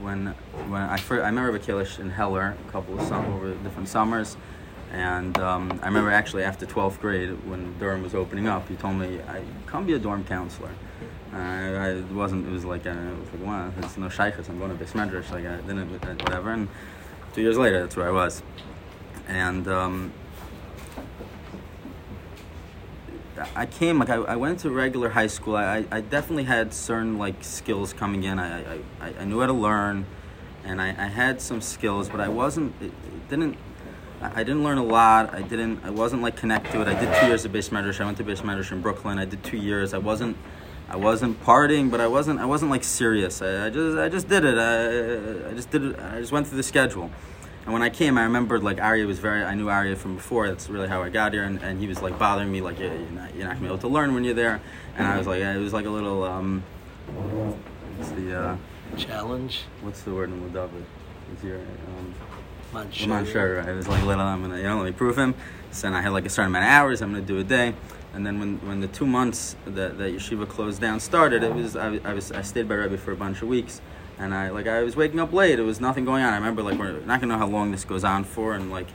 when when I first, I remember Bakilish in Heller a couple of sum over different summers, and um, I remember actually after twelfth grade when Durham was opening up, he told me, I, "Come be a dorm counselor." Uh, I it wasn't. It was like uh, it was like, "Wow, there's no shaykhs. I'm going to Bismedrash." Like I didn't, uh, whatever. And two years later, that's where I was. and um, I came like I, I went to regular high school. I, I definitely had certain like skills coming in. I, I, I, knew how to learn, and I, I had some skills, but I wasn't. It, it didn't. I I didn't learn a lot. I didn't. I wasn't like connected to it. I did two years of beis medrash. I went to beis medrash in Brooklyn. I did two years. I wasn't. I wasn't partying, but I wasn't. I wasn't like serious. I, I just. I just did it. I, I just did it. I just went through the schedule. And when I came, I remembered like Arya was very. I knew Arya from before. That's really how I got here. And, and he was like bothering me, like yeah, you're not, you're not gonna be able to learn when you're there. And I was like, it was like a little. Um, what's the uh,
Challenge.
what's the word in Ladava? Is your um,
Man,
I'm not sure. I was like, a little, I'm gonna, you know, let me prove him. So I had like a certain amount of hours. I'm gonna do a day. And then when, when the two months that, that yeshiva closed down started, it was I, I was I stayed by Rebbe for a bunch of weeks, and I like I was waking up late. It was nothing going on. I remember like we're not gonna know how long this goes on for, and like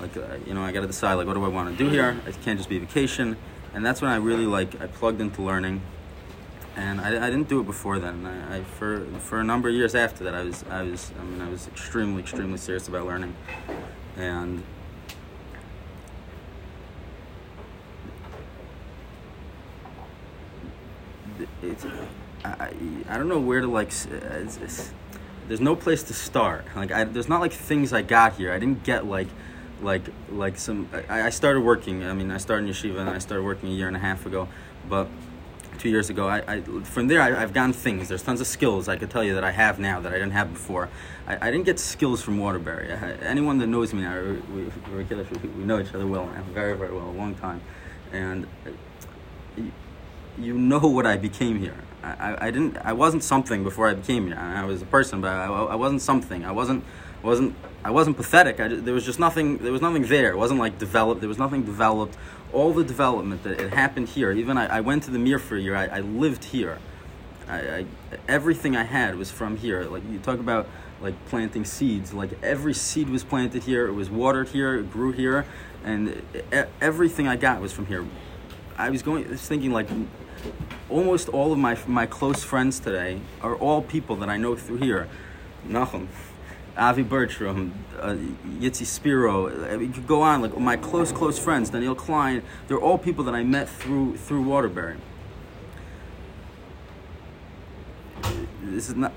like uh, you know I got to decide like what do I want to do here. It can't just be vacation, and that's when I really like I plugged into learning, and I, I didn't do it before then. I, I for for a number of years after that I was I was I mean I was extremely extremely serious about learning, and it's I, I don't know where to like uh, it's, it's, there's no place to start. Like I, there's not like things I got here. I didn't get like like like some I, I started working. I mean I started in yeshiva and I started working a year and a half ago. But two years ago I, I from there I, I've gotten things. There's tons of skills I could tell you that I have now that I didn't have before. I, I didn't get skills from Waterbury. I, anyone that knows me now we, we, we, we know each other well now very very well a long time. And uh, you know what I became here. I, I, didn't. I wasn't something before I became here. I, was a person, but I, I wasn't something. I wasn't. wasn't. I wasn't pathetic. I, there was just nothing. There was nothing there. It wasn't like developed. There was nothing developed. All the development that it happened here. Even I, I went to the Mir for a year. I, I lived here. I, everything I had was from here. Like you talk about like planting seeds. Like every seed was planted here. It was watered here. It grew here, and everything I got was from here. I was going, I was thinking like, almost all of my my close friends today are all people that I know through here. Nachum, Avi Bertram, uh, Yitzi Spiro. uh, You could go on like my close close friends, Daniel Klein. They're all people that I met through through Waterbury. This is not.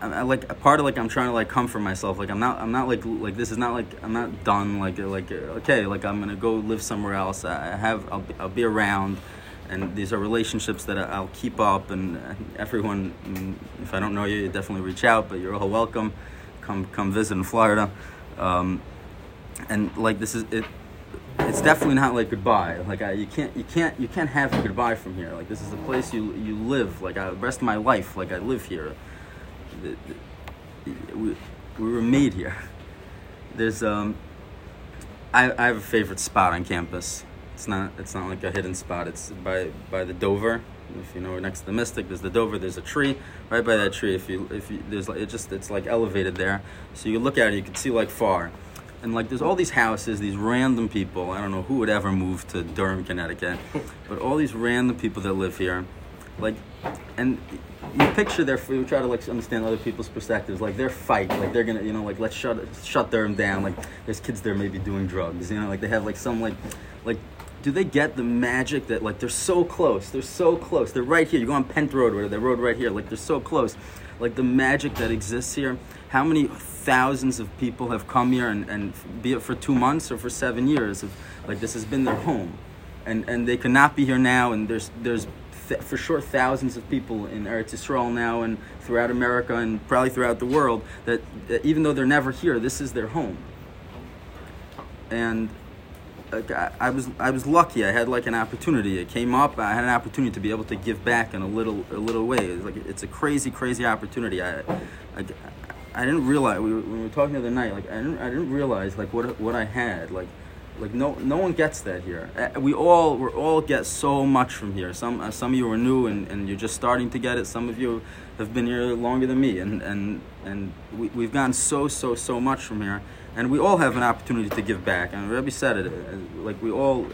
I, I like a part of like I'm trying to like comfort myself. Like I'm not I'm not like like this is not like I'm not done. Like like okay like I'm gonna go live somewhere else. I I have I'll be, I'll be around, and these are relationships that I'll keep up. And everyone, mm, if I don't know you, you definitely reach out. But you're all welcome. Come come visit in Florida, um, and like this is it. It's definitely not like goodbye. Like I, you can't, you can't, you can't have goodbye from here. Like this is the place you you live. Like I, rest of my life, like I live here we, we were made here. There's um, I, I have a favorite spot on campus. It's not it's not like a hidden spot. It's by by the Dover. If you know, next to the Mystic, there's the Dover. There's a tree right by that tree. If you if you there's like it just it's like elevated there, so you look at it, you can see like far. And like there's all these houses, these random people. I don't know who would ever move to Durham, Connecticut, but all these random people that live here, like, and you picture their you try to like understand other people's perspectives like their fight like they're gonna you know like let's shut shut them down like there's kids there maybe doing drugs you know like they have like some like like do they get the magic that like they're so close they're so close they're right here you go on Pent Road or the road right here like they're so close like the magic that exists here how many thousands of people have come here and, and be it for two months or for seven years of like this has been their home and and they cannot be here now. And there's there's th- for sure thousands of people in Eretz now and throughout America and probably throughout the world that, that even though they're never here, this is their home. And I, was I was lucky. I had like an opportunity. It came up. I had an opportunity to be able to give back in a little a little way. It's like it's a crazy crazy opportunity. I I, I didn't realize we were, when we were talking the other night. Like I didn't I didn't realize like what what I had like like no no one gets that here. Uh, We all we all get so much from here. Some uh, some of you are new and, and you're just starting to get it. Some of you have been here longer than me, and and and we, we've gotten so so so much from here. And we all have an opportunity to give back. And Rebbe said it, uh, like we all.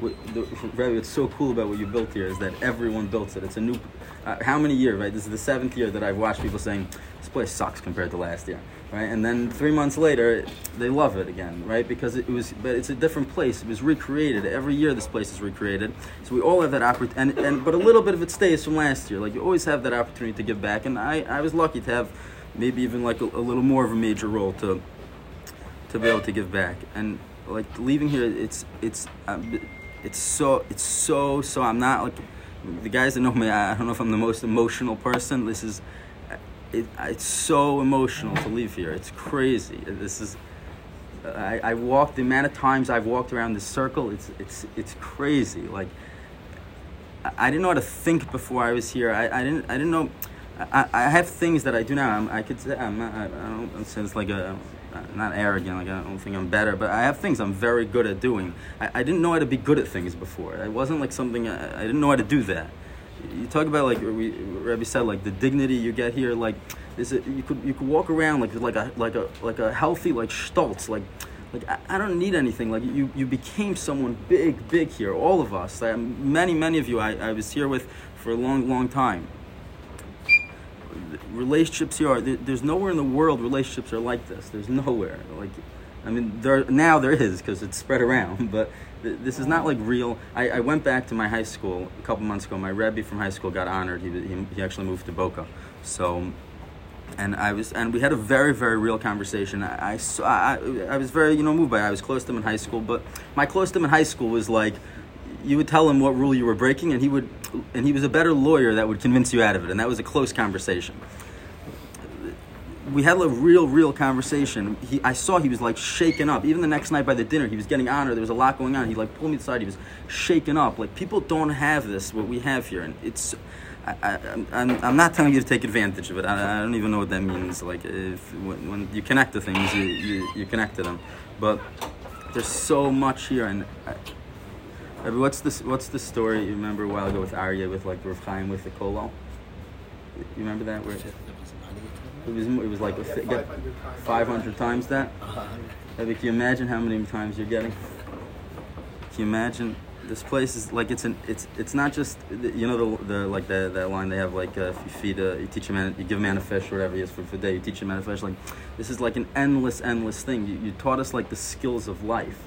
The, Rebbe, it's so cool about what you built here is that everyone built it. It's a new. Uh, how many years, right? This is the seventh year that I've watched people saying this place sucks compared to last year, right? And then three months later, they love it again, right? Because it was, but it's a different place. It was recreated every year. This place is recreated, so we all have that opportunity. And, and but a little bit of it stays from last year. Like you always have that opportunity to give back, and I I was lucky to have maybe even like a, a little more of a major role to to be able to give back. And like leaving here it's it's um, it's so it's so so i'm not like the guys that know me i don't know if i'm the most emotional person. This is it, it's so emotional to leave here. It's crazy. This is I, I walked the amount of times i've walked around this circle it's it's it's crazy. Like I, didn't know how to think before i was here. I, I didn't i didn't know I, I have things that I do now. I'm, I could say I'm not. I, I don't it's like a not arrogant. Like I don't think I'm better, but I have things I'm very good at doing. I, I didn't know how to be good at things before. It wasn't like something I, I didn't know how to do that. You talk about like we, Rebbe said, like the dignity you get here. Like is it you could you could walk around like like a like a like a healthy like stoltz like. Like I, I don't need anything. Like you, you became someone big, big here. All of us. Many, many of you. I, I was here with for a long, long time relationships here are there's nowhere in the world relationships are like this there's nowhere like i mean there now there is because it's spread around but th- this is not like real I, I went back to my high school a couple months ago my rebbe from high school got honored he, he, he actually moved to boca so and I was, and we had a very, very real conversation. I, I, I, I was very, you know, moved by. It. I was close to him in high school, but my close to him in high school was like, you would tell him what rule you were breaking, and he would, and he was a better lawyer that would convince you out of it, and that was a close conversation. We had a real, real conversation. He, I saw he was like shaken up. Even the next night by the dinner, he was getting honored. There was a lot going on. He like pulled me aside. He was shaken up. Like people don't have this what we have here, and it's. I, I'm not telling you to take advantage of it. I, I don't even know what that means. Like if when, when you connect to things, you, you, you connect to them. But there's so much here, and. I, what's this? What's the story you remember a while ago with Arya with like Rav Chaim with the kolo? You remember that? Where it was it was like get 500 times that. I mean, can you imagine how many times you're getting? Can you imagine? This place is like it's an it's it's not just you know the, the like the that line they have like uh, if you feed a you teach a man you give a man a fish or whatever he is for, for the day you teach a man a fish like this is like an endless endless thing you, you taught us like the skills of life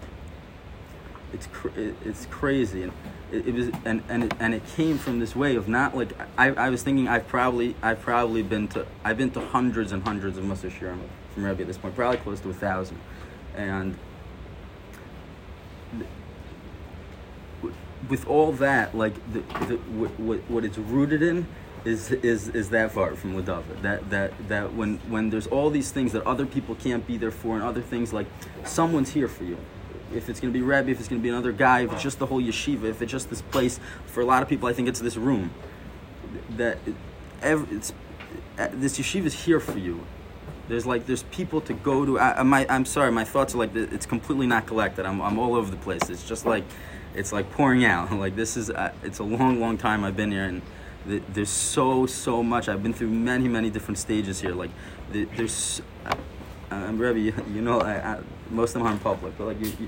it's cr- it's crazy. And it, it, was and and it, and it came from this way of not like I, I was thinking I've probably I've probably been to I've been to hundreds and hundreds of Musa Shirim from Rebbe at this point probably close to a thousand. And with all that like the, the what, what, it's rooted in is is is that far from Ladava. That that that when when there's all these things that other people can't be there for and other things like someone's here for you if it's going to be Rebbe, if it's going to be another guy, if it's just the whole yeshiva, if it's just this place. For a lot of people, I think it's this room. That every, it's, uh, this yeshiva is here for you. There's like there's people to go to. I, my, I'm sorry, my thoughts are like it's completely not collected. I'm I'm all over the place. It's just like it's like pouring out. Like this is uh, it's a long long time I've been here and. There's so so much. I've been through many many different stages here. Like there's I'm Rebbe, you, you know, I, I, most of them are in public, but like you, you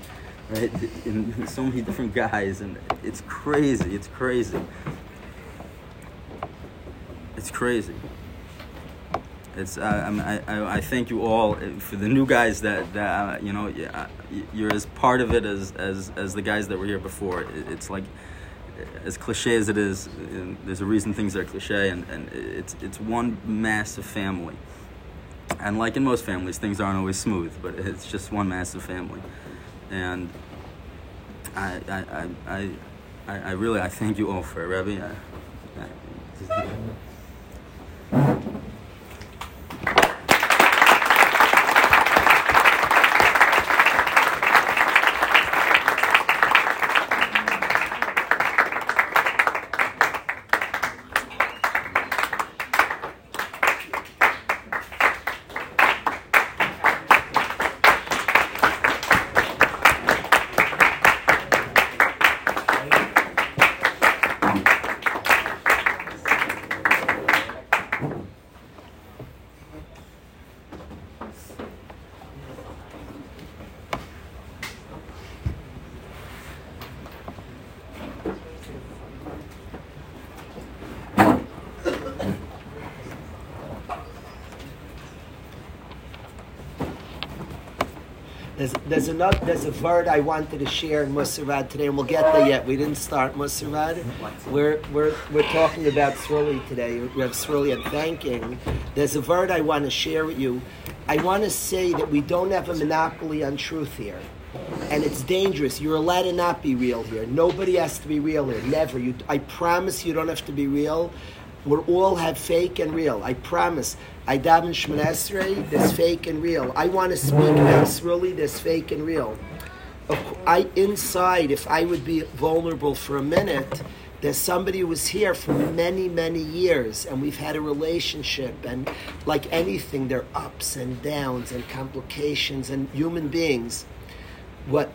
right, in so many different guys, and it's crazy. It's crazy. It's crazy. It's uh, I, I, I thank you all for the new guys that that uh, you know you're as part of it as as as the guys that were here before. It's like as cliche as it is, there's a reason things are cliche, and, and it's it's one massive family. And like in most families, things aren't always smooth, but it's just one massive family. And I, I, I, I, I really, I thank you all for it, Rebbe. I, I,
There's, another there's a word I wanted to share in Musarad today, and we'll get there yet. We didn't start Musarad. We're we're we're talking about Sruli today. We have Sruli and thanking. There's a word I want to share with you. I want to say that we don't have a monopoly on truth here. And it's dangerous. You're allowed to not be real here. Nobody has to be real here. Never. You, I promise you don't have to be real. We all have fake and real. I promise. I daven Shemoneh Esrei, there's fake and real. I want to speak about Sruli, there's fake and real. I inside, if I would be vulnerable for a minute, there's somebody who was here for many, many years, and we've had a relationship. And like anything, there are ups and downs and complications and human beings. What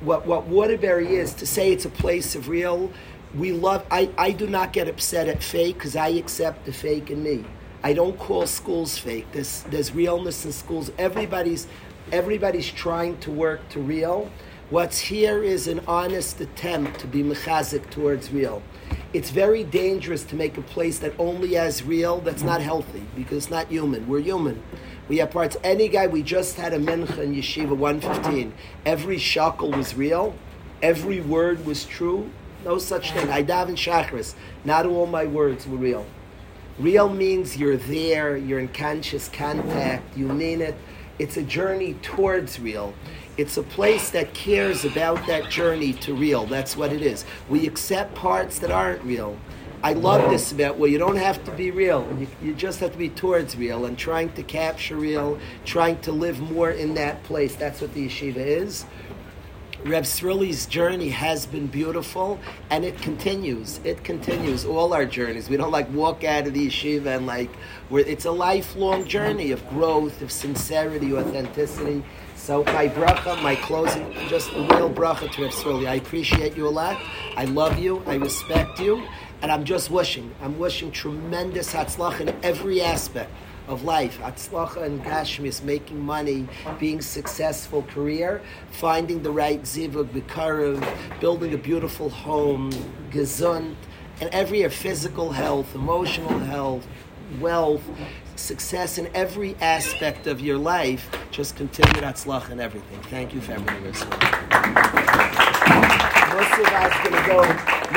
what what Waterbury is to say it's a place of real. We love. I, I do not get upset at fake because I accept the fake in me. I don't call schools fake. There's there's realness in schools. Everybody's everybody's trying to work to real. What's here is an honest attempt to be mechazik towards real. It's very dangerous to make a place that only has real. That's not healthy because it's not human. We're human. We have parts. Any guy, we just had a mincha in Yeshiva 115. Every shackle was real. Every word was true. No such thing. I daven Shacharis. Not all my words were real. Real means you're there, you're in conscious contact, you mean it. It's a journey towards real. It's a place that cares about that journey to real. That's what it is. We accept parts that aren't real. I love this about well, you don't have to be real. You, you just have to be towards real and trying to capture real, trying to live more in that place. That's what the yeshiva is. Reb Sruli's journey has been beautiful, and it continues. It continues all our journeys. We don't like walk out of the yeshiva and like it's a lifelong journey of growth, of sincerity, authenticity. So my bracha, my closing, just a real bracha to Reb Sruli. I appreciate you a lot. I love you. I respect you, and I'm just wishing. I'm wishing tremendous hatzlach in every aspect of life. Hatzlacha and Gashmis, making money, being successful career, finding the right zivug, bikarev, building a beautiful home, gesund, and every year physical health, emotional health, wealth, success in every aspect of your life. Just continue Hatzlacha and everything. Thank you for everything. Musavad's gonna go.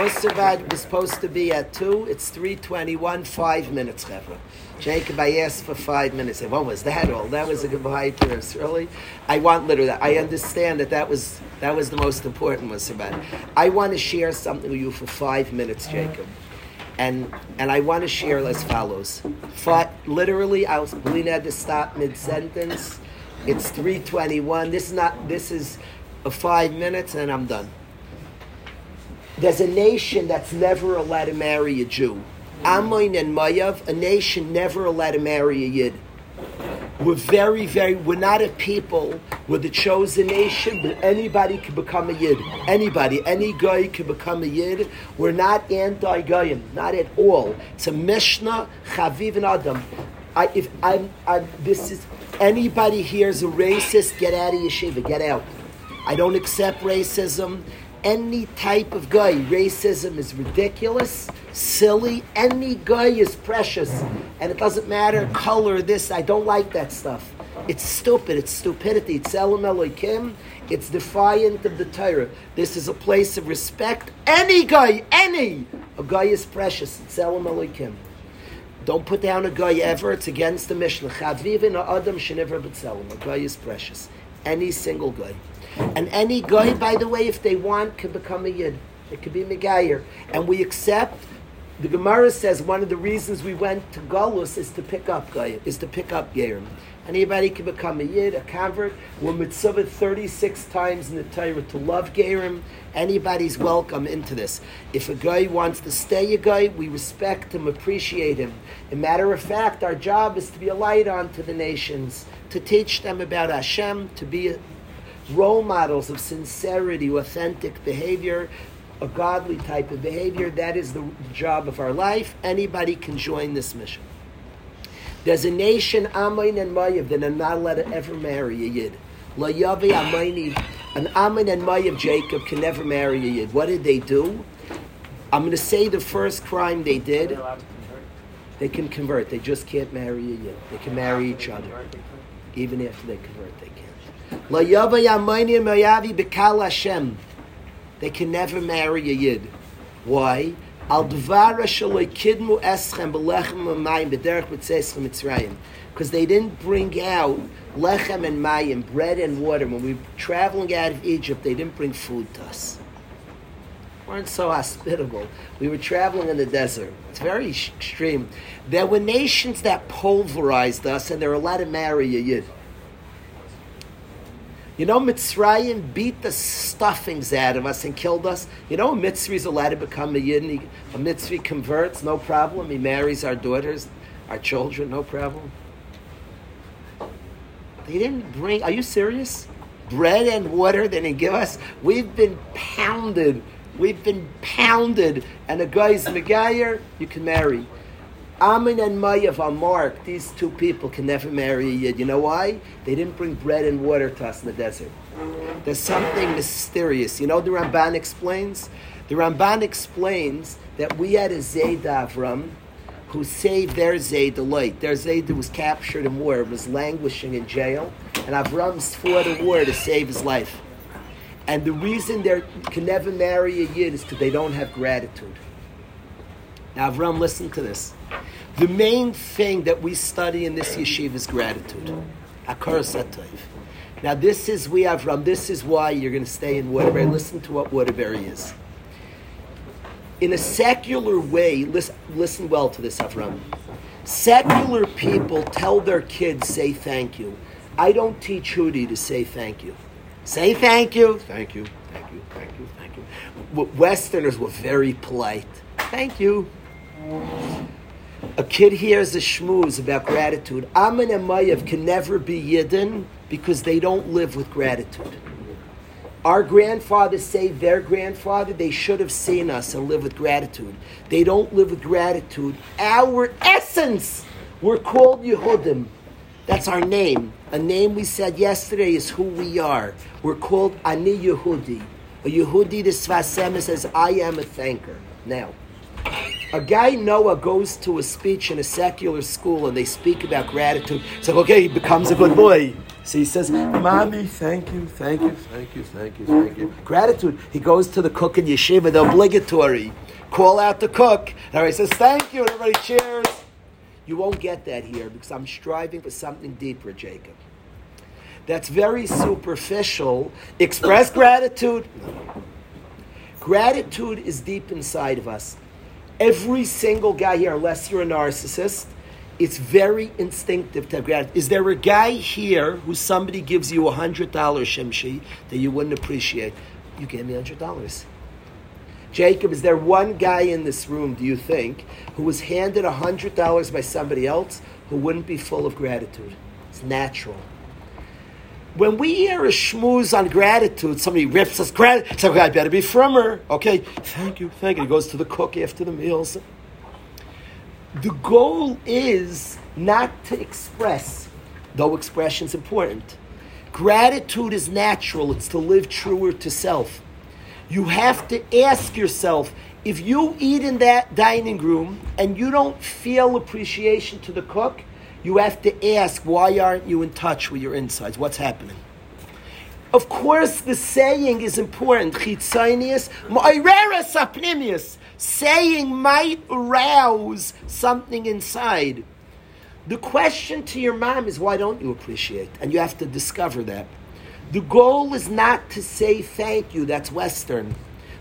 Musavad was supposed to be at two. It's three twenty-one. Five minutes, Chevra. Jacob, I asked for five minutes. What was that all? That was a goodbye to us, really. I want literally. I understand that that was that was the most important Musavad. I want to share something with you for five minutes, uh-huh. Jacob. And and I want to share as follows. Literally, I was we had to stop mid sentence. It's three twenty-one. This is not. This is a five minutes, and I'm done. There's a nation that's never allowed to marry a Jew. Ammon and Moav, a nation never allowed to marry a Yid. We're very, very, we're not a people, we're the chosen nation, but anybody can become a Yid. Anybody, any guy can become a Yid. We're not anti-Goyim, not at all. It's a Mishnah, Chaviv and Adam. I, if I'm, I'm, this is, anybody here is a racist, get out of yeshiva, get out. I don't accept racism. Any type of guy, racism is ridiculous, silly. Any guy is precious, and it doesn't matter color. This I don't like that stuff. It's stupid. It's stupidity. It's Elam Elohim. It's defiant of the Torah. This is a place of respect. Any guy, any a guy is precious. It's Elam Elohim. Don't put down a guy ever. It's against the Mishnah. Chavivin Adam shenivra b'tzelem. A guy is precious. Any single guy. And any guy, by the way, if they want, can become a yid. It could be Megayer. And we accept. The Gemara says one of the reasons we went to Galus is to pick up guy, is to pick up Gerim. Anybody can become a yid, a convert. We're mitzvah 36 times in the Torah to love Gerim. Anybody's welcome into this. If a guy wants to stay a guy, we respect him, appreciate him. A matter of fact, our job is to be a light on to the nations, to teach them about Hashem, to be role models of sincerity, authentic behavior, a godly type of behavior. That is the job of our life. Anybody can join this mission. There's a nation, Ammon and Moav, that are not allowed to ever marry a Yid. Layavi Ammoni, an Ammon and Moav Jacob can never marry a Yid. What did they do? I'm going to say the first crime they did. They can convert. They just can't marry a Yid. They can marry each other. Even after they convert, they can't. They can never marry a yid. Why? Because they didn't bring out lechem and mayim, bread and water. When we were traveling out of Egypt, they didn't bring food to us weren't so hospitable. We were traveling in the desert. It's very extreme. There were nations that pulverized us, and they were allowed to marry a yid. You know, Mitzrayim beat the stuffings out of us and killed us. You know, a Mitzri is allowed to become a yid. He, a Mitzri converts, no problem. He marries our daughters, our children, no problem. They didn't bring. Are you serious? Bread and water they didn't give us. We've been pounded We've been pounded, and a guy's Megayer, you can marry. Ammon and Moav are marked. These two people can never marry a Yid. You know why? They didn't bring bread and water to us in the desert. There's something mysterious. You know the Ramban explains? The Ramban explains that we had a Zayd Avram who saved their Zayd the light. Their Zayd was captured in war, was languishing in jail, and Avram fought a war to save his life. And the reason they can never marry a yid is because they don't have gratitude. Now, Avram, listen to this. The main thing that we study in this yeshiva is gratitude. Now, this is we Avram. This is why you're going to stay in Waterbury. Listen to what Waterbury is. In a secular way, listen, listen well to this, Avram. Secular people tell their kids, say thank you. I don't teach Hudi to say thank you. Say thank you. Thank you. Thank you. Thank you. Thank you. Westerners were very polite. Thank you. A kid hears a shmooze about gratitude. Ammon and Moav can never be Yidden because they don't live with gratitude. Our grandfathers say their grandfather. They should have seen us and live with gratitude. They don't live with gratitude. Our essence, we're called Yehudim. That's our name. A name we said yesterday is who we are. We're called Ani Yehudi. A Yehudi, the Sfas Emes says, I am a thanker. Now, a guy Noah goes to a speech in a secular school and they speak about gratitude. It's like, okay, he becomes a good boy. So he says, Mommy, thank you, thank you, thank you, thank you, thank you. Gratitude. He goes to the cook in yeshiva, the obligatory. Call out the cook. And he says, thank you, and everybody cheers. You won't get that here because I'm striving for something deeper, Jacob. That's very superficial. Express gratitude. Gratitude is deep inside of us. Every single guy here, unless you're a narcissist, it's very instinctive to gratitude. Is there a guy here who somebody gives you a hundred dollars, Shemshi, that you wouldn't appreciate? You gave me hundred dollars. Jacob, is there one guy in this room, do you think, who was handed a $100 by somebody else who wouldn't be full of gratitude? It's natural. When we hear a schmooze on gratitude, somebody rips us gratitude, so I better be firmer. Okay, thank you, thank you. He goes to the cook after the meals. The goal is not to express, though expression is important. Gratitude is natural, it's to live truer to self. You have to ask yourself if you eat in that dining room and you don't feel appreciation to the cook, you have to ask why aren't you in touch with your insides? What's happening? Of course, the saying is important. Sapnimius. Saying might arouse something inside. The question to your mom is why don't you appreciate? And you have to discover that. The goal is not to say thank you, that's Western.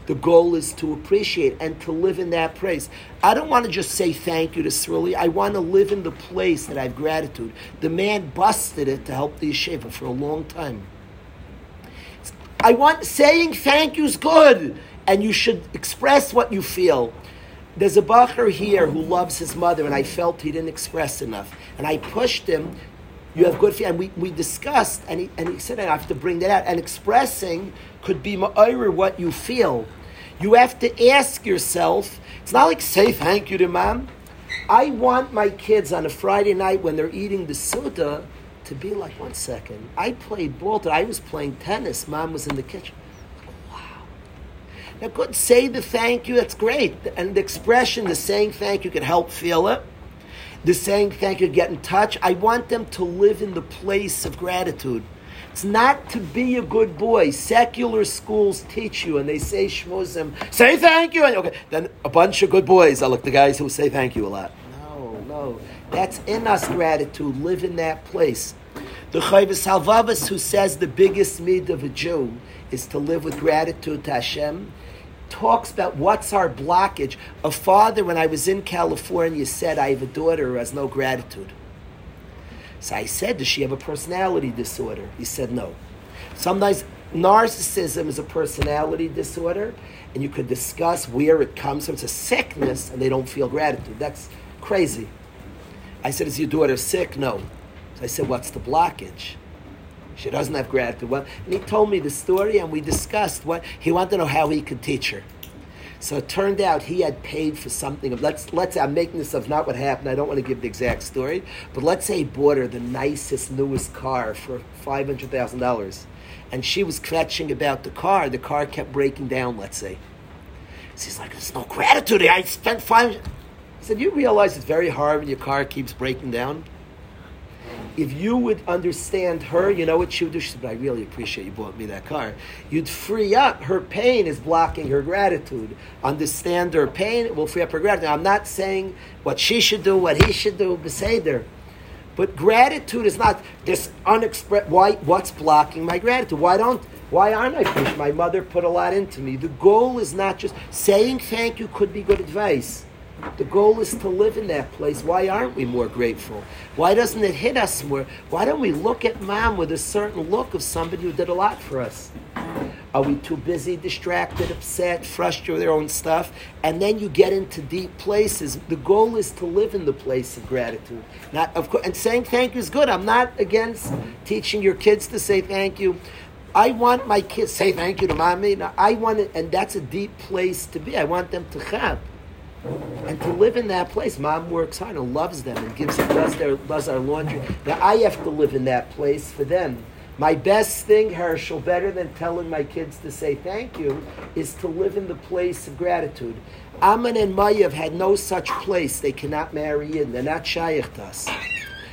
The goal is to appreciate and to live in that praise. I don't want to just say thank you to Sruli. I want to live in the place that I have gratitude. The man busted it to help the yeshiva for a long time. I want saying thank you is good, and you should express what you feel. There's a bacher here who loves his mother, and I felt he didn't express enough. And I pushed him you have good feeling. And we, we discussed, and he, and he said, I have to bring that out. And expressing could be what you feel. You have to ask yourself, it's not like say thank you to mom. I want my kids on a Friday night when they're eating the soda to be like, one second, I played ball, I was playing tennis, mom was in the kitchen. Wow. Now, good, say the thank you, that's great. And the expression, the saying thank you can help feel it the saying thank you, get in touch. I want them to live in the place of gratitude. It's not to be a good boy. Secular schools teach you, and they say shmuzim, say thank you, and okay, then a bunch of good boys are like the guys who say thank you a lot. No, no, that's in us gratitude. Live in that place. The Chovos Halevavos, who says the biggest need of a Jew is to live with gratitude to Hashem, talks about what's our blockage. A father, when I was in California, said, I have a daughter who has no gratitude. So I said, Does she have a personality disorder? He said, No. Sometimes narcissism is a personality disorder, and you could discuss where it comes from. It's a sickness, and they don't feel gratitude. That's crazy. I said, Is your daughter sick? No. So I said, What's the blockage? She doesn't have gratitude. Well, and he told me the story, and we discussed what he wanted to know how he could teach her. So it turned out he had paid for something. Let's let's I'm making this of not what happened. I don't want to give the exact story, but let's say he bought her the nicest, newest car for five hundred thousand dollars, and she was kvetching about the car. The car kept breaking down. Let's say, she's like, "There's no gratitude. I spent five. He said, "You realize it's very hard when your car keeps breaking down." If you would understand her, you know what she would do? She said, but I really appreciate you bought me that car. You'd free up. Her pain is blocking her gratitude. Understand her pain, it will free up her gratitude. I'm not saying what she should do, what he should do, beseder. But gratitude is not this unexpressed, why, what's blocking my gratitude? Why don't, why aren't I finished? My mother put a lot into me. The goal is not just, saying thank you could be good advice. The goal is to live in that place. Why aren't we more grateful? Why doesn't it hit us more? Why don't we look at mom with a certain look of somebody who did a lot for us? Are we too busy, distracted, upset, frustrated with our own stuff? And then you get into deep places. The goal is to live in the place of gratitude. Not of course, and saying thank you is good. I'm not against teaching your kids to say thank you. I want my kids say thank you to mommy. Now, I want it, and that's a deep place to be. I want them to have and to live in that place. Mom works hard and loves them and gives does their does our laundry. Now I have to live in that place for them. My best thing, Herschel, better than telling my kids to say thank you, is to live in the place of gratitude. Ammon and Mayav had no such place. They cannot marry in. They're not shaykh to us.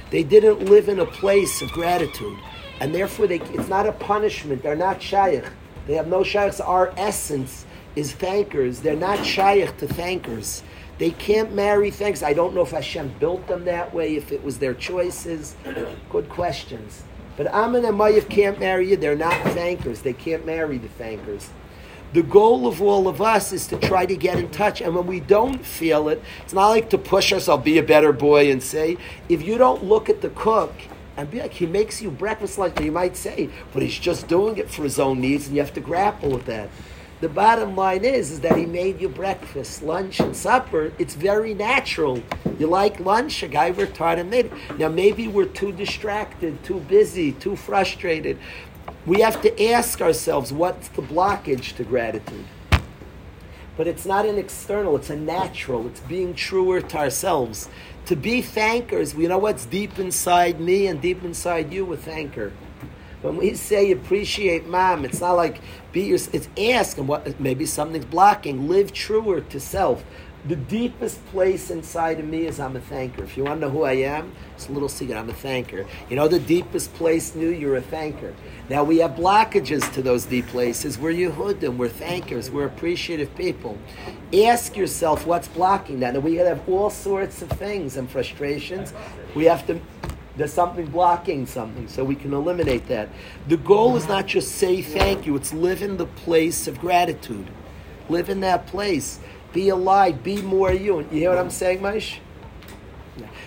They didn't live in a place of gratitude. And therefore, they, it's not a punishment. They're not shaykh. They have no shaykhs. Our essence is thankers. They're not shayach to thankers. They can't marry thanks. I don't know if Hashem built them that way, if it was their choices. Good questions. But Ammon and Moav can't marry you. They're not thankers. They can't marry the thankers. The goal of all of us is to try to get in touch. And when we don't feel it, it's not like to push ourselves, be a better boy and say, if you don't look at the cook and be like, he makes you breakfast like you might say, but he's just doing it for his own needs, and you have to grapple with that. The bottom line is, is that he made you breakfast, lunch, and supper. It's very natural. You like lunch, a guy hard and made it. Now, maybe we're too distracted, too busy, too frustrated. We have to ask ourselves what's the blockage to gratitude? But it's not an external, it's a natural. It's being truer to ourselves. To be thankers, we know what's deep inside me and deep inside you, a thanker. When we say appreciate mom, it's not like be your. It's ask and what maybe something's blocking. Live truer to self. The deepest place inside of me is I'm a thanker. If you want to know who I am, it's a little secret. I'm a thanker. You know the deepest place you, you're a thanker. Now we have blockages to those deep places. We're Yehudim, we're thankers, we're appreciative people. Ask yourself what's blocking that. And we have all sorts of things and frustrations. We have to there's something blocking something, so we can eliminate that. The goal is not just say thank you, it's live in the place of gratitude. Live in that place. Be alive, be more you. You hear what I'm saying, Maish?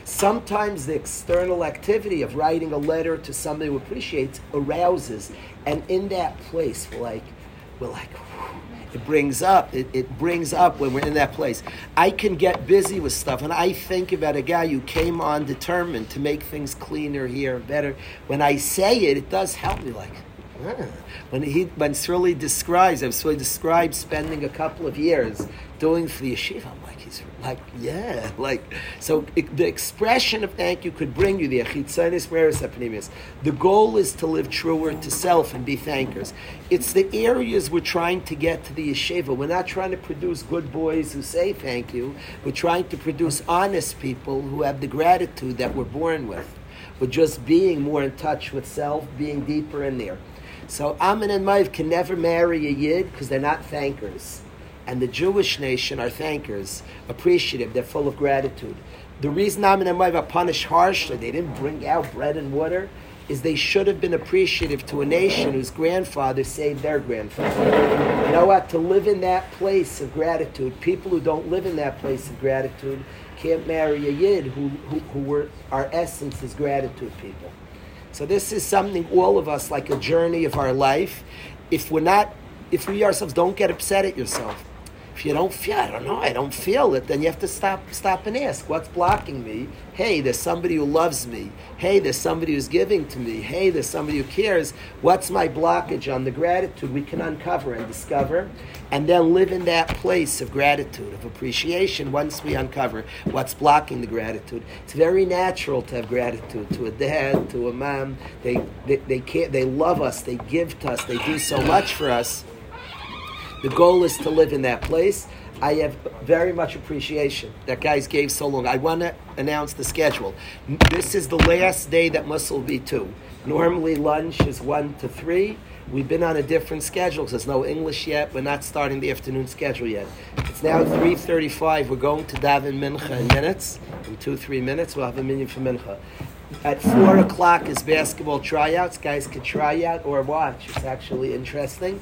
Sometimes the external activity of writing a letter to somebody who appreciates arouses, and in that place, we're like, we're like, it brings up it, it brings up when we're in that place i can get busy with stuff and i think about a guy who came on determined to make things cleaner here better when i say it it does help me like ah. when he when Sruli describes I've described spending a couple of years doing for the yeshiva I'm like he's like yeah like so it, the expression of thank you could bring you the the goal is to live truer to self and be thankers. It's the areas we're trying to get to the yeshiva. We're not trying to produce good boys who say thank you. We're trying to produce honest people who have the gratitude that we're born with. With just being more in touch with self, being deeper in there. So Ammon and Moav can never marry a Yid because they're not thankers. And the Jewish nation are thankers, appreciative, they're full of gratitude. The reason Ammon and Moav are punished harshly, they didn't bring out bread and water, is they should have been appreciative to a nation whose grandfather saved their grandfather. You know what? To live in that place of gratitude, people who don't live in that place of gratitude can't marry a yid who, who, who were, our essence is gratitude people. So this is something all of us, like a journey of our life. If we're not, if we ourselves don't get upset at yourself, if you don't feel, I don't know, I don't feel it, then you have to stop, stop and ask, what's blocking me? Hey, there's somebody who loves me. Hey, there's somebody who's giving to me. Hey, there's somebody who cares. What's my blockage on the gratitude we can uncover and discover, and then live in that place of gratitude, of appreciation. Once we uncover what's blocking the gratitude, it's very natural to have gratitude to a dad, to a mom. They, they, they care, they love us. They give to us. They do so much for us. The goal is to live in that place. I have very much appreciation that guys gave so long. I want to announce the schedule. This is the last day that Mussel will be two. Normally lunch is one to three. We've been on a different schedule because there's no English yet. We're not starting the afternoon schedule yet. It's now 3.35. We're going to daven mincha in minutes. In two, three minutes, we'll have a minyan for mincha. At 4 o'clock is basketball tryouts. Guys can try out or watch. It's actually interesting.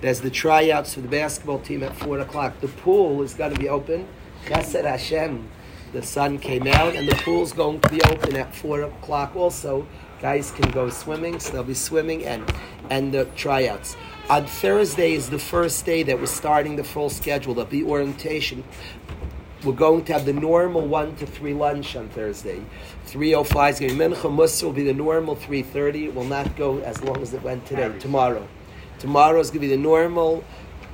There's the tryouts for the basketball team at 4 o'clock. The pool is going to be open. Chesed Hashem. The sun came out, and the pool's going to be open at 4 o'clock also. Guys can go swimming, so they'll be swimming and, and the tryouts. On Thursday is the first day that we're starting the full schedule. There'll be orientation. We're going to have the normal 1 to 3 lunch on Thursday. 3.05 is going to be Mincha. Musa will be the normal 3.30. It will not go as long as it went today, tomorrow. Tomorrow is going to be the normal.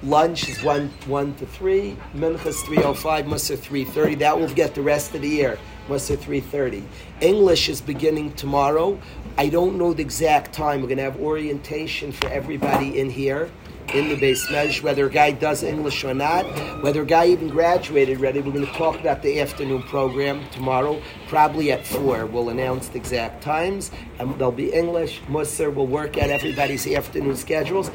Lunch is 1, 1 to 3. Mincha is 3.05. Musa 3.30. That will get the rest of the year. Musa 3.30. English is beginning tomorrow. I don't know the exact time. We're going to have orientation for everybody in here in the beis medrash, whether a guy does English or not, whether a guy even graduated already. We're going to talk about the afternoon program tomorrow, probably at 4. We'll announce the exact times, and there'll be English. Musser will work out everybody's afternoon schedules.